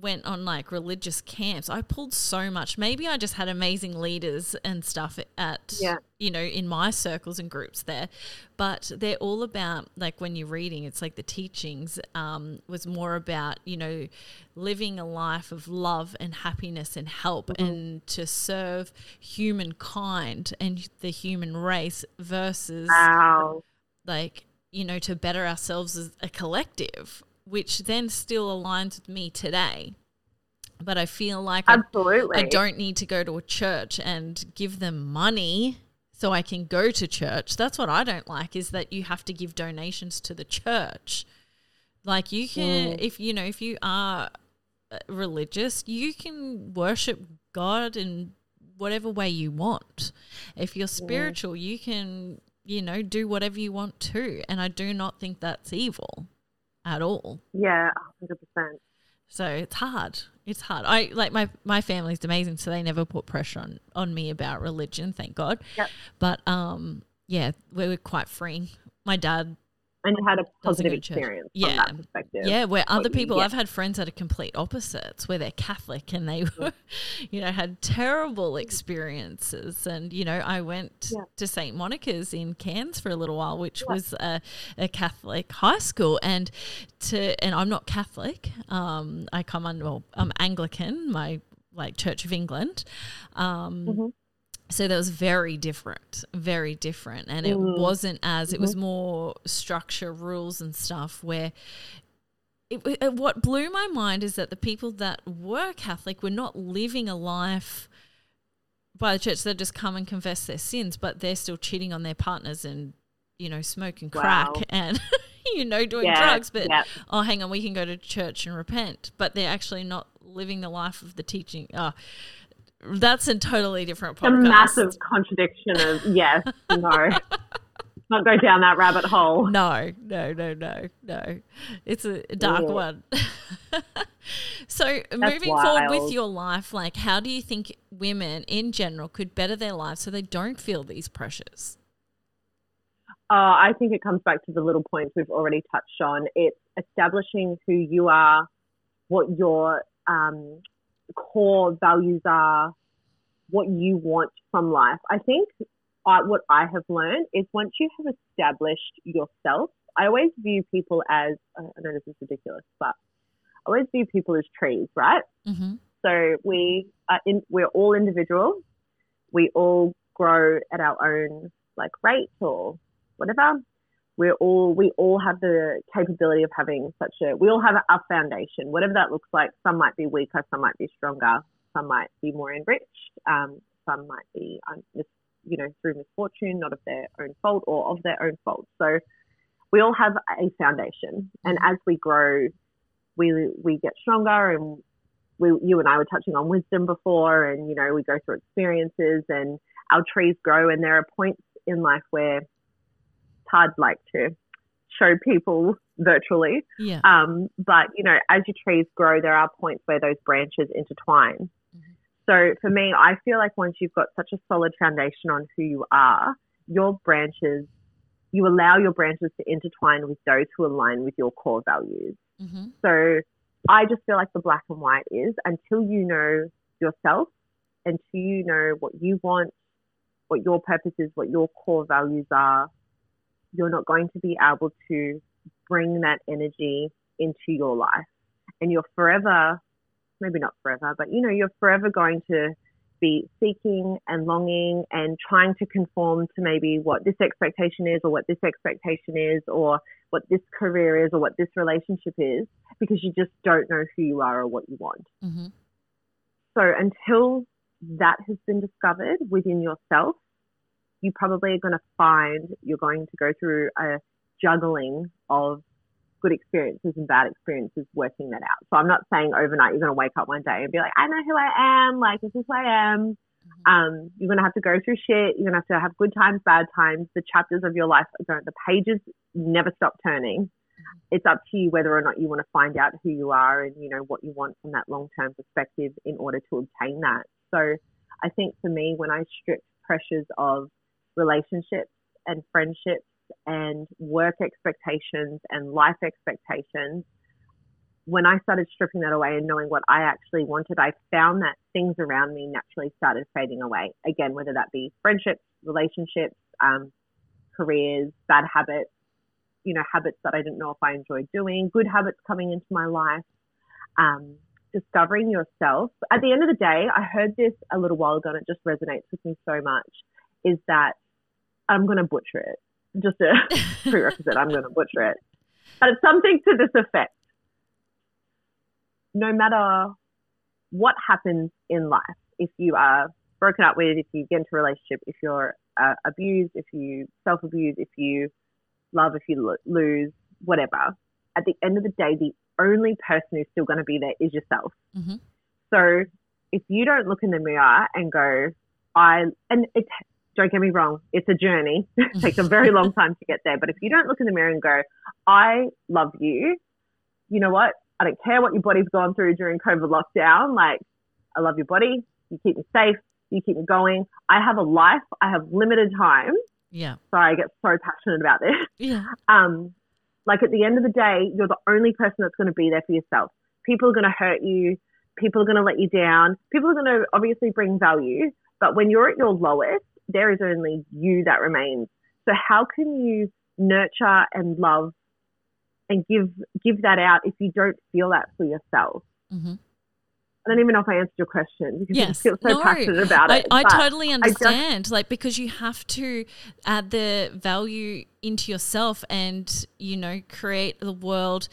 went on like religious camps, I pulled so much. Maybe I just had amazing leaders and stuff at, Yeah. you know, in my circles and groups there. But they're all about, like, when you're reading, it's like the teachings um, was more about, you know, living a life of love and happiness and help and to serve humankind and the human race versus Wow. like you know to better ourselves as a collective which then still aligns with me today but i feel like I, Absolutely. I don't need to go to a church and give them money so I can go to church. That's what I don't like is that you have to give donations to the church. Like you can, mm. if you know, if you are uh, religious, you can worship God in whatever way you want. If you're spiritual, mm. you can, you know, do whatever you want to. And I do not think that's evil at all. Yeah, 100%. So it's hard. It's hard. I like my my family's amazing, so they never put pressure on on me about religion, thank God. Yep. But um, yeah, we were quite free. My dad and had a positive experience yeah. from that perspective. Yeah, where other people, yeah. I've had friends that are complete opposites, where they're Catholic and they were, you know, had terrible experiences. And, you know, I went yeah. to St. Monica's in Cairns for a little while, which yeah. was a, a, Catholic high school. And to, and I'm not Catholic. Um, I come under, well, I'm Anglican, my like Church of England. Um, mm-hmm so that was very different very different and it mm. wasn't as it was mm-hmm. more structure rules and stuff where it, it, what blew my mind is that the people that were catholic were not living a life by the church they just come and confess their sins but they're still cheating on their partners and you know smoking crack wow. and you know doing yeah, drugs but yeah. oh hang on we can go to church and repent but they're actually not living the life of the teaching oh that's a totally different podcast. A massive contradiction of yes, no. Not go down that rabbit hole. No, no, no, no, no. It's a dark yeah. one. so, That's moving wild. forward with your life, like, how do you think women in general could better their lives so they don't feel these pressures? Uh, I think it comes back to the little points we've already touched on. It's establishing who you are, what your um, core values are, what you want from life. I think I, what I have learned is once you have established yourself, I always view people as, I know this is ridiculous, but I always view people as trees, right? Mm-hmm. So we are in, we're all individuals. We all grow at our own like rate or whatever we're all we all have the capability of having such a we all have a foundation. Whatever that looks like some might be weaker some might be stronger some might be more enriched um, some might be um, you know through misfortune not of their own fault or of their own fault. So we all have a foundation. And as we grow we we get stronger and we you and I were touching on wisdom before and you know we go through experiences and our trees grow and there are points in life where hard like to show people virtually. Yeah. Um, but you know, as your trees grow, there are points where those branches intertwine. Mm-hmm. So for me, I feel like once you've got such a solid foundation on who you are, your branches, you allow your branches to intertwine with those who align with your core values. Mm-hmm. So I just feel like the black and white is until you know yourself, until you know what you want, what your purpose is, what your core values are, you're not going to be able to bring that energy into your life. And you're forever, maybe not forever, but you know, you're forever going to be seeking and longing and trying to conform to maybe what this expectation is or what this expectation is or what this career is or what this relationship is because you just don't know who you are or what you want. Mm-hmm. So until that has been discovered within yourself, you probably are going to find you're going to go through a juggling of good experiences and bad experiences working that out. So I'm not saying overnight you're going to wake up one day and be like, I know who I am, like this is who I am. Mm-hmm. Um, you're going to have to go through shit. You're going to have to have good times, bad times. The chapters of your life are going, the pages never stop turning. Mm-hmm. It's up to you whether or not you want to find out who you are and, you know, what you want from that long term perspective in order to obtain that. So I think for me, when I strip pressures of relationships and friendships and work expectations and life expectations, when I started stripping that away and knowing what I actually wanted, I found that things around me naturally started fading away. Again, whether that be friendships, relationships, um, careers, bad habits, you know, habits that I didn't know if I enjoyed doing, good habits coming into my life, um, discovering yourself. At the end of the day, I heard this a little while ago and it just resonates with me so much is that I'm going to butcher it. Just a prerequisite, I'm going to butcher it. But it's something to this effect. No matter what happens in life, if you are broken up with, if you get into a relationship, if you're uh, abuse, if you self abuse, if you love, if you lo- lose, whatever, at the end of the day, the only person who's still going to be there is yourself. Mm-hmm. So if you don't look in the mirror and go, I, and it, don't get me wrong, it's a journey. it takes a very long time to get there. But if you don't look in the mirror and go, I love you, you know what? I don't care what your body's gone through during COVID lockdown. Like, I love your body. You keep me safe. You keep me going. I have a life. I have limited time. Yeah. Sorry, I get so passionate about this. Yeah. Um, like at the end of the day, you're the only person that's going to be there for yourself. People are going to hurt you. People are going to let you down. People are going to obviously bring value. But when you're at your lowest, there is only you that remains. So how can you nurture and love and give give that out if you don't feel that for yourself? Mm-hmm. I don't even know if I answered your question because Yes. I feel so No, passionate about I, it. I but totally just- understand. like because you have to add the value into yourself and, you know, create the world,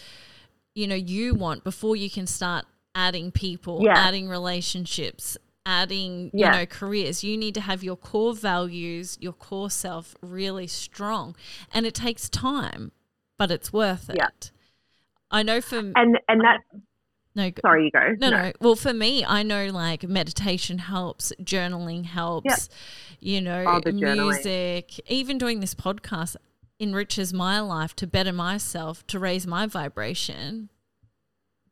you know, you want before you can start adding people, Yeah. adding relationships, adding, Yeah. you know, careers. You need to have your core values, your core self really strong. And it takes time, but it's worth it. Yeah. I know for and and that no sorry you go no, no. Well, for me, I know like meditation helps, journaling helps, you know, music, even doing this podcast enriches my life to better myself, to raise my vibration.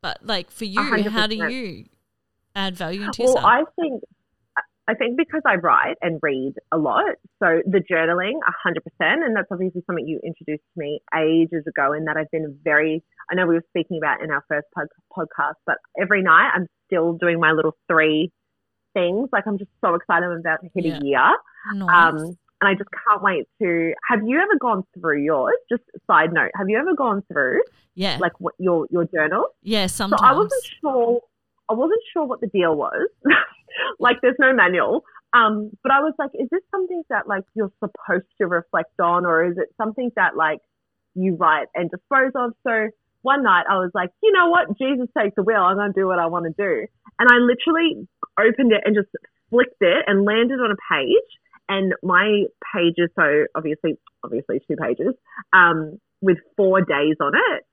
But like for you, hundred how do you add value into it. Well. I think I think because I write and read a lot, so the journaling, hundred percent, and that's obviously something you introduced to me ages ago, and that I've been very. I know we were speaking about in our first pod, podcast, but every night I'm still doing my little three things. Like I'm just so excited I'm about to hit Yeah. a year, nice. um, and I just can't wait to. Have you ever gone through yours? Just side note, have you ever gone through yeah, like what your your journal? yeah. sometimes. So Sometimes. I wasn't sure. I wasn't sure what the deal was. like, there's no manual. Um, but I was like, is this something that like you're supposed to reflect on, or is it something that like you write and dispose of? So one night I was like, you know what, Jesus takes the wheel. I'm going to do what I want to do, and I literally opened it and just flicked it and landed on a page. And my pages, so obviously, obviously two pages, um, with four days on it.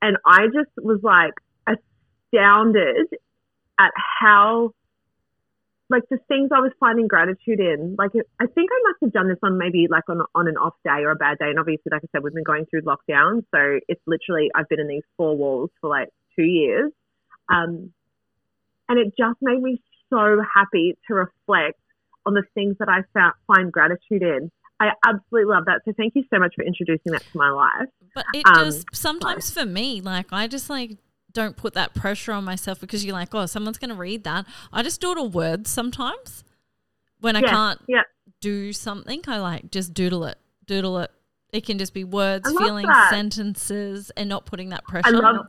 And I just was like astounded at how, like, the things I was finding gratitude in. Like, I think I must have done this on maybe like on, on an off day or a bad day. And obviously, like I said, we've been going through lockdown. So it's literally, I've been in these four walls for like two years. Um, and it just made me so happy to reflect on the things that I found, find gratitude in. I absolutely love that. So thank you so much for introducing that to my life. But it Um, just sometimes for me, like I just like don't put that pressure on myself because you're like, oh, someone's going to read that. I just doodle words sometimes. When I Yeah, can't yeah. do something, I like just doodle it, doodle it. It can just be words, feelings, that. sentences, and not putting that pressure. I love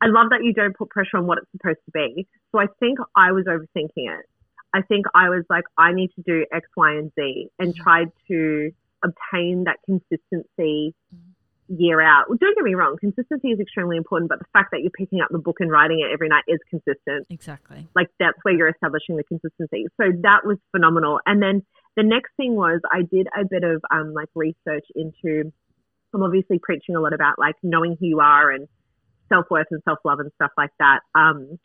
I love that you don't put pressure on what it's supposed to be. So I think I was overthinking it. I think I was like, I need to do X, Y, and Z and Mhm. tried to obtain that consistency Mhm. Year out. Well, don't get me wrong, consistency is extremely important, but the fact that you're picking up the book and writing it every night is consistent. exactly. Like that's where you're establishing the consistency. So that was phenomenal. And then the next thing was I did a bit of um, like research into. I'm obviously preaching a lot about like knowing who you are and self worth and self love and stuff like that. Um,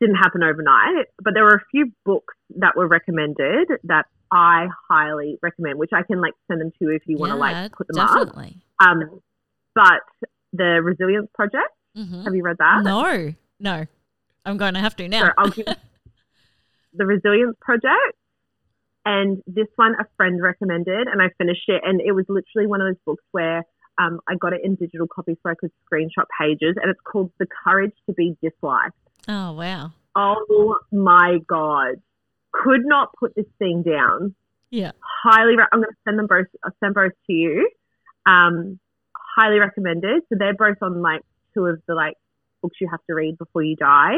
didn't happen overnight, but there were a few books that were recommended that I highly recommend, which I can like send them to you if you want to like put them up. Um, but the Resilience Project, hmm have you read that? No, no. I'm going to have to now. So I'll give the Resilience Project. And this one a friend recommended, and I finished it. And it was literally one of those books where um, I got it in digital copy so I could screenshot pages. And it's called The Courage to Be Disliked. oh wow. Oh my God. Could not put this thing down. Yeah. Highly, re- I'm going to send them both, I'll send both to you. Um, highly recommended. So they're both on like two of the like books you have to read before you die.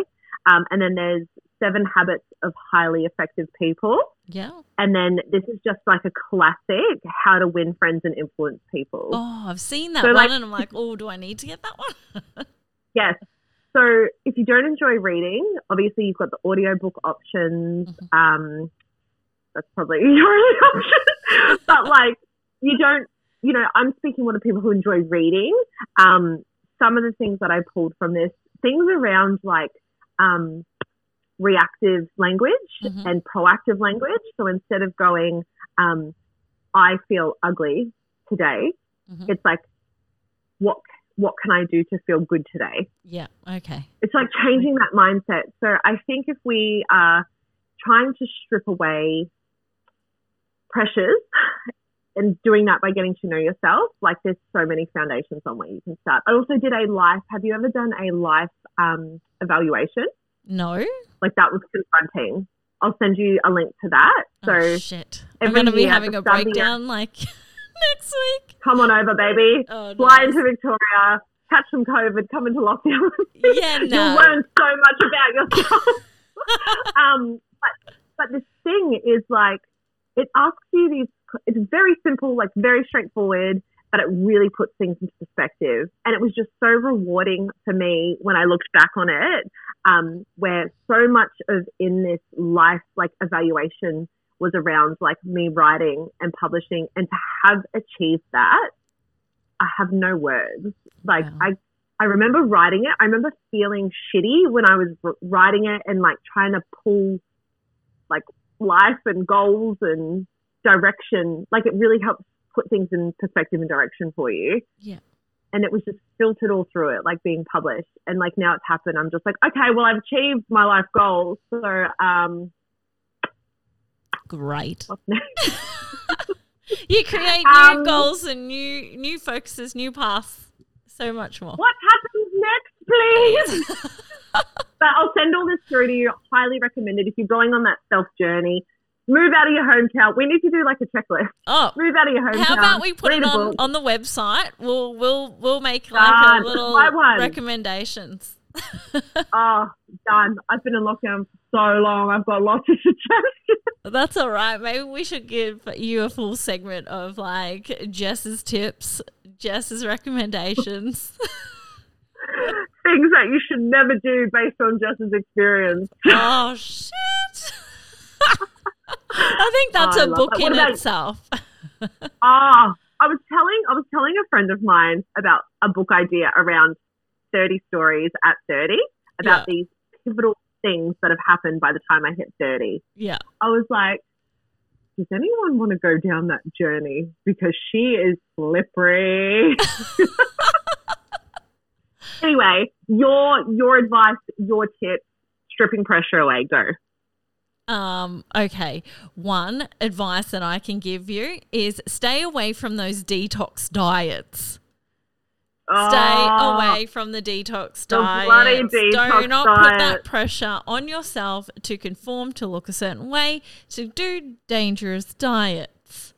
Um, and then there's Seven Habits of Highly Effective People. Yeah. And then this is just like a classic, How to Win Friends and Influence People. Oh, I've seen that So, one, like- and I'm like, oh, do I need to get that one? Yes. So if you don't enjoy reading, obviously you've got the audiobook options. Mhm. Um, that's probably your only option. but like, you don't, you know, I'm speaking to people who enjoy reading. Um, some of the things that I pulled from this, things around like um, reactive language Mhm. and proactive language. So instead of going, um, I feel ugly today, Mhm. it's like, what what can I do to feel good today? Yeah. Okay. It's like changing that mindset. So I think if we are trying to strip away pressures and doing that by getting to know yourself, like there's so many foundations on where you can start. I also did a life. Have you ever done a life um, evaluation? No. Like that was confronting. I'll send you a link to that. So oh, shit. I'm going to be having a breakdown like next week. come on over, baby. Oh, Fly nice. into Victoria, catch some COVID, come into lockdown. Yeah, no. You'll learn so much about yourself. um, but but this thing is like it asks you these. It's very simple, like very straightforward, but it really puts things into perspective. And it was just so rewarding for me when I looked back on it, um, where so much of in this life like evaluation was around like me writing and publishing, and to have achieved that, I have no words. Like Wow. I I remember writing it. I remember feeling shitty when I was writing it and like trying to pull like life and goals and direction. Like it really helps put things in perspective and direction for you. Yeah. And it was just filtered all through it, like being published. And like now it's happened. I'm just like, okay, well, I've achieved my life goals. So, um, Great. what's next? You create new Um, goals and new new focuses, new paths. So much more. what happens next, please? but I'll send all this through to you. Highly recommended if you're going on that self journey. Move out of your hometown. We need to do like a checklist. Oh, Move out of your hometown. how about we put read it on, on the website? We'll we'll we'll make like Done. a little recommendations. Oh, done. I've been in lockdown for so long. I've got lots of suggestions. That's all right. Maybe we should give you a full segment of like Jess's tips, Jess's recommendations. Things that you should never do based on Jess's experience. oh shit! I think that's Oh, a book that. in about- itself. Ah, I was telling I was telling a friend of mine about a book idea around 30 stories at 30 about these pivotal things that have happened by the time I hit 30. yeah. I was like, does anyone want to go down that journey? Because she is slippery. anyway, your your advice, your tips, stripping pressure away, go. Um, okay. One advice that I can give you is stay away from those detox diets. Stay Oh, away from the detox The diets. Do not put that pressure on yourself to conform to look a certain way, to do dangerous diets.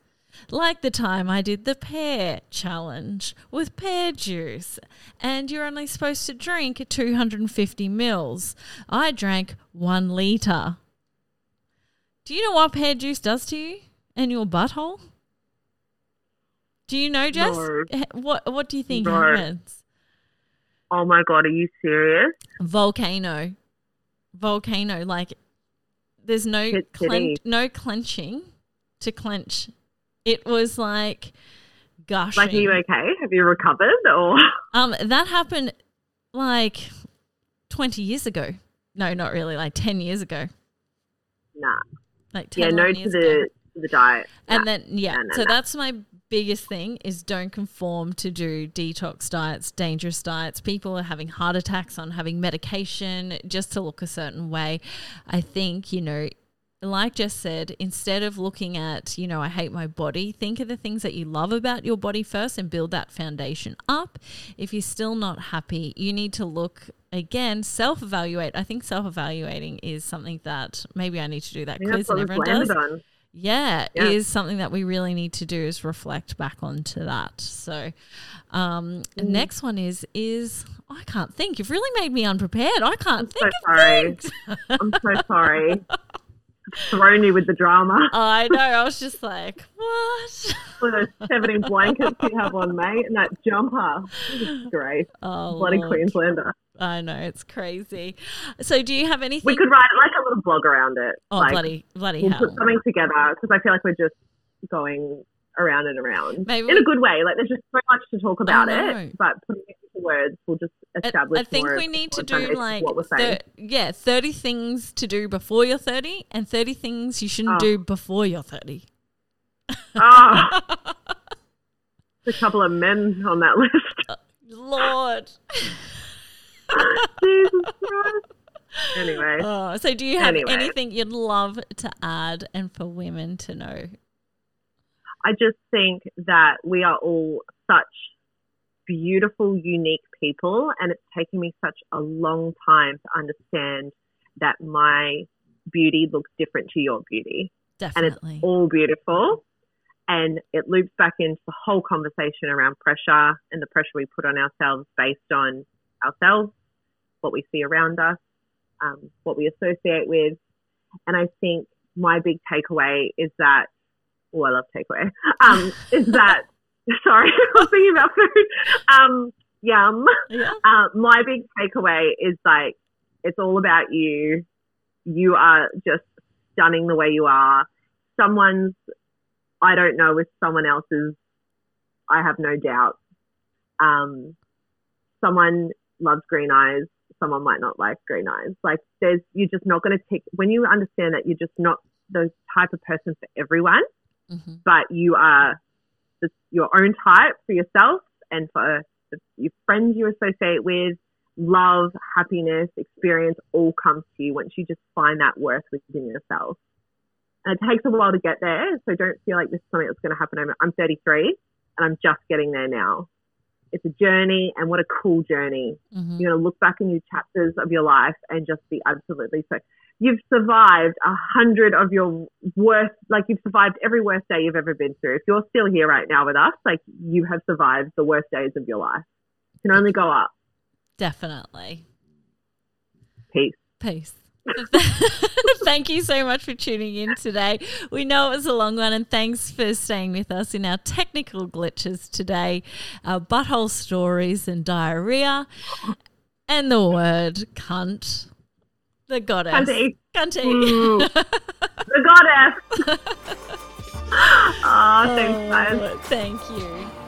Like the time I did the pear challenge with pear juice, and you're only supposed to drink 250 mils. I drank one litre. Do you know what pear juice does to you and your butthole? Do you know, Jess? No. What What do you think No. happens? Oh my god, are you serious? Volcano, volcano. Like there's no clen- no clenching to clench. It was like gushing. Like, are you okay? Have you recovered? Or Um, that happened like 20 years ago. No, not really. Like 10 years ago. nah? Like 10 Yeah, no to the to the diet. And then yeah, no, so no. that's my biggest thing is don't conform to do detox diets, dangerous diets. People are having heart attacks on having medication just to look a certain way. I think, you know, like Jess said, instead of looking at, you know, I hate my body, think of the things that you love about your body first and build that foundation up. If you're still not happy, you need to look again, self evaluate. I think self evaluating is something that maybe I need to do that quiz and everyone does on. yeah, Yeah. is something that we really need to do is reflect back onto that. So, um, Mm. next one is is I can't think. You've really made me unprepared. I can't so think of sorry. I'm so sorry. thrown you with the drama. I know. I was just like, what? One of those 17 blankets you have on, mate, and that jumper. Great. Oh, Bloody Lord. Queenslander. I know it's crazy. So, do you have anything? We could write like a little blog around it. oh, like, bloody, bloody we'll hell! put something together because I feel like we're just going around and around Maybe in we- a good way. Like there's just so much to talk about it, but putting it into we'll just establish. I think more we need to do like thir- yeah, thirty things to do before you're thirty, and thirty things you shouldn't Oh. do before you're thirty. Ah, a couple of men on that list. Lord. Jesus Christ. Anyway, Oh, so do you have Anyway. anything you'd love to add and for women to know? I just think that we are all such beautiful, unique people, and it's taken me such a long time to understand that my beauty looks different to your beauty. and it's Definitely. all beautiful. And it loops back into the whole conversation around pressure and the pressure we put on ourselves based on ourselves, what we see around us, um, what we associate with. And I think my big takeaway is that, oh, I love takeaway, um, is that, sorry, I was thinking about food. Um, yum. yeah. Uh, my big takeaway is like it's all about you. You are just stunning the way you are. Someone's, I don't know, if someone else's, I have no doubt. Um, someone loves green eyes. Someone might not like green eyes. Like there's, you're just not going to tick when you understand that you're just not the type of person for everyone hmm but you are the, your own type for yourself and for the, your friends you associate with. Love, happiness, experience all comes to you once you just find that worth within yourself. And it takes a while to get there, so don't feel like this is something that's going to happen. over- I'm 33 and I'm just getting there now. It's a journey, and what a cool journey. hmm You're going to look back in your chapters of your life and just be absolutely so. You've survived a hundred of your worst, like you've survived every worst day you've ever been through. If you're still here right now with us, like you have survived the worst days of your life. You can only go up. Definitely. Peace. Peace. Thank you so much for tuning in today. We know it was a long one, and thanks for staying with us in our technical glitches today, our butthole stories and diarrhea, and the word cunt. The goddess. Cunty. Cunty. Mm. the goddess. oh, thanks, guys. Oh, thank you.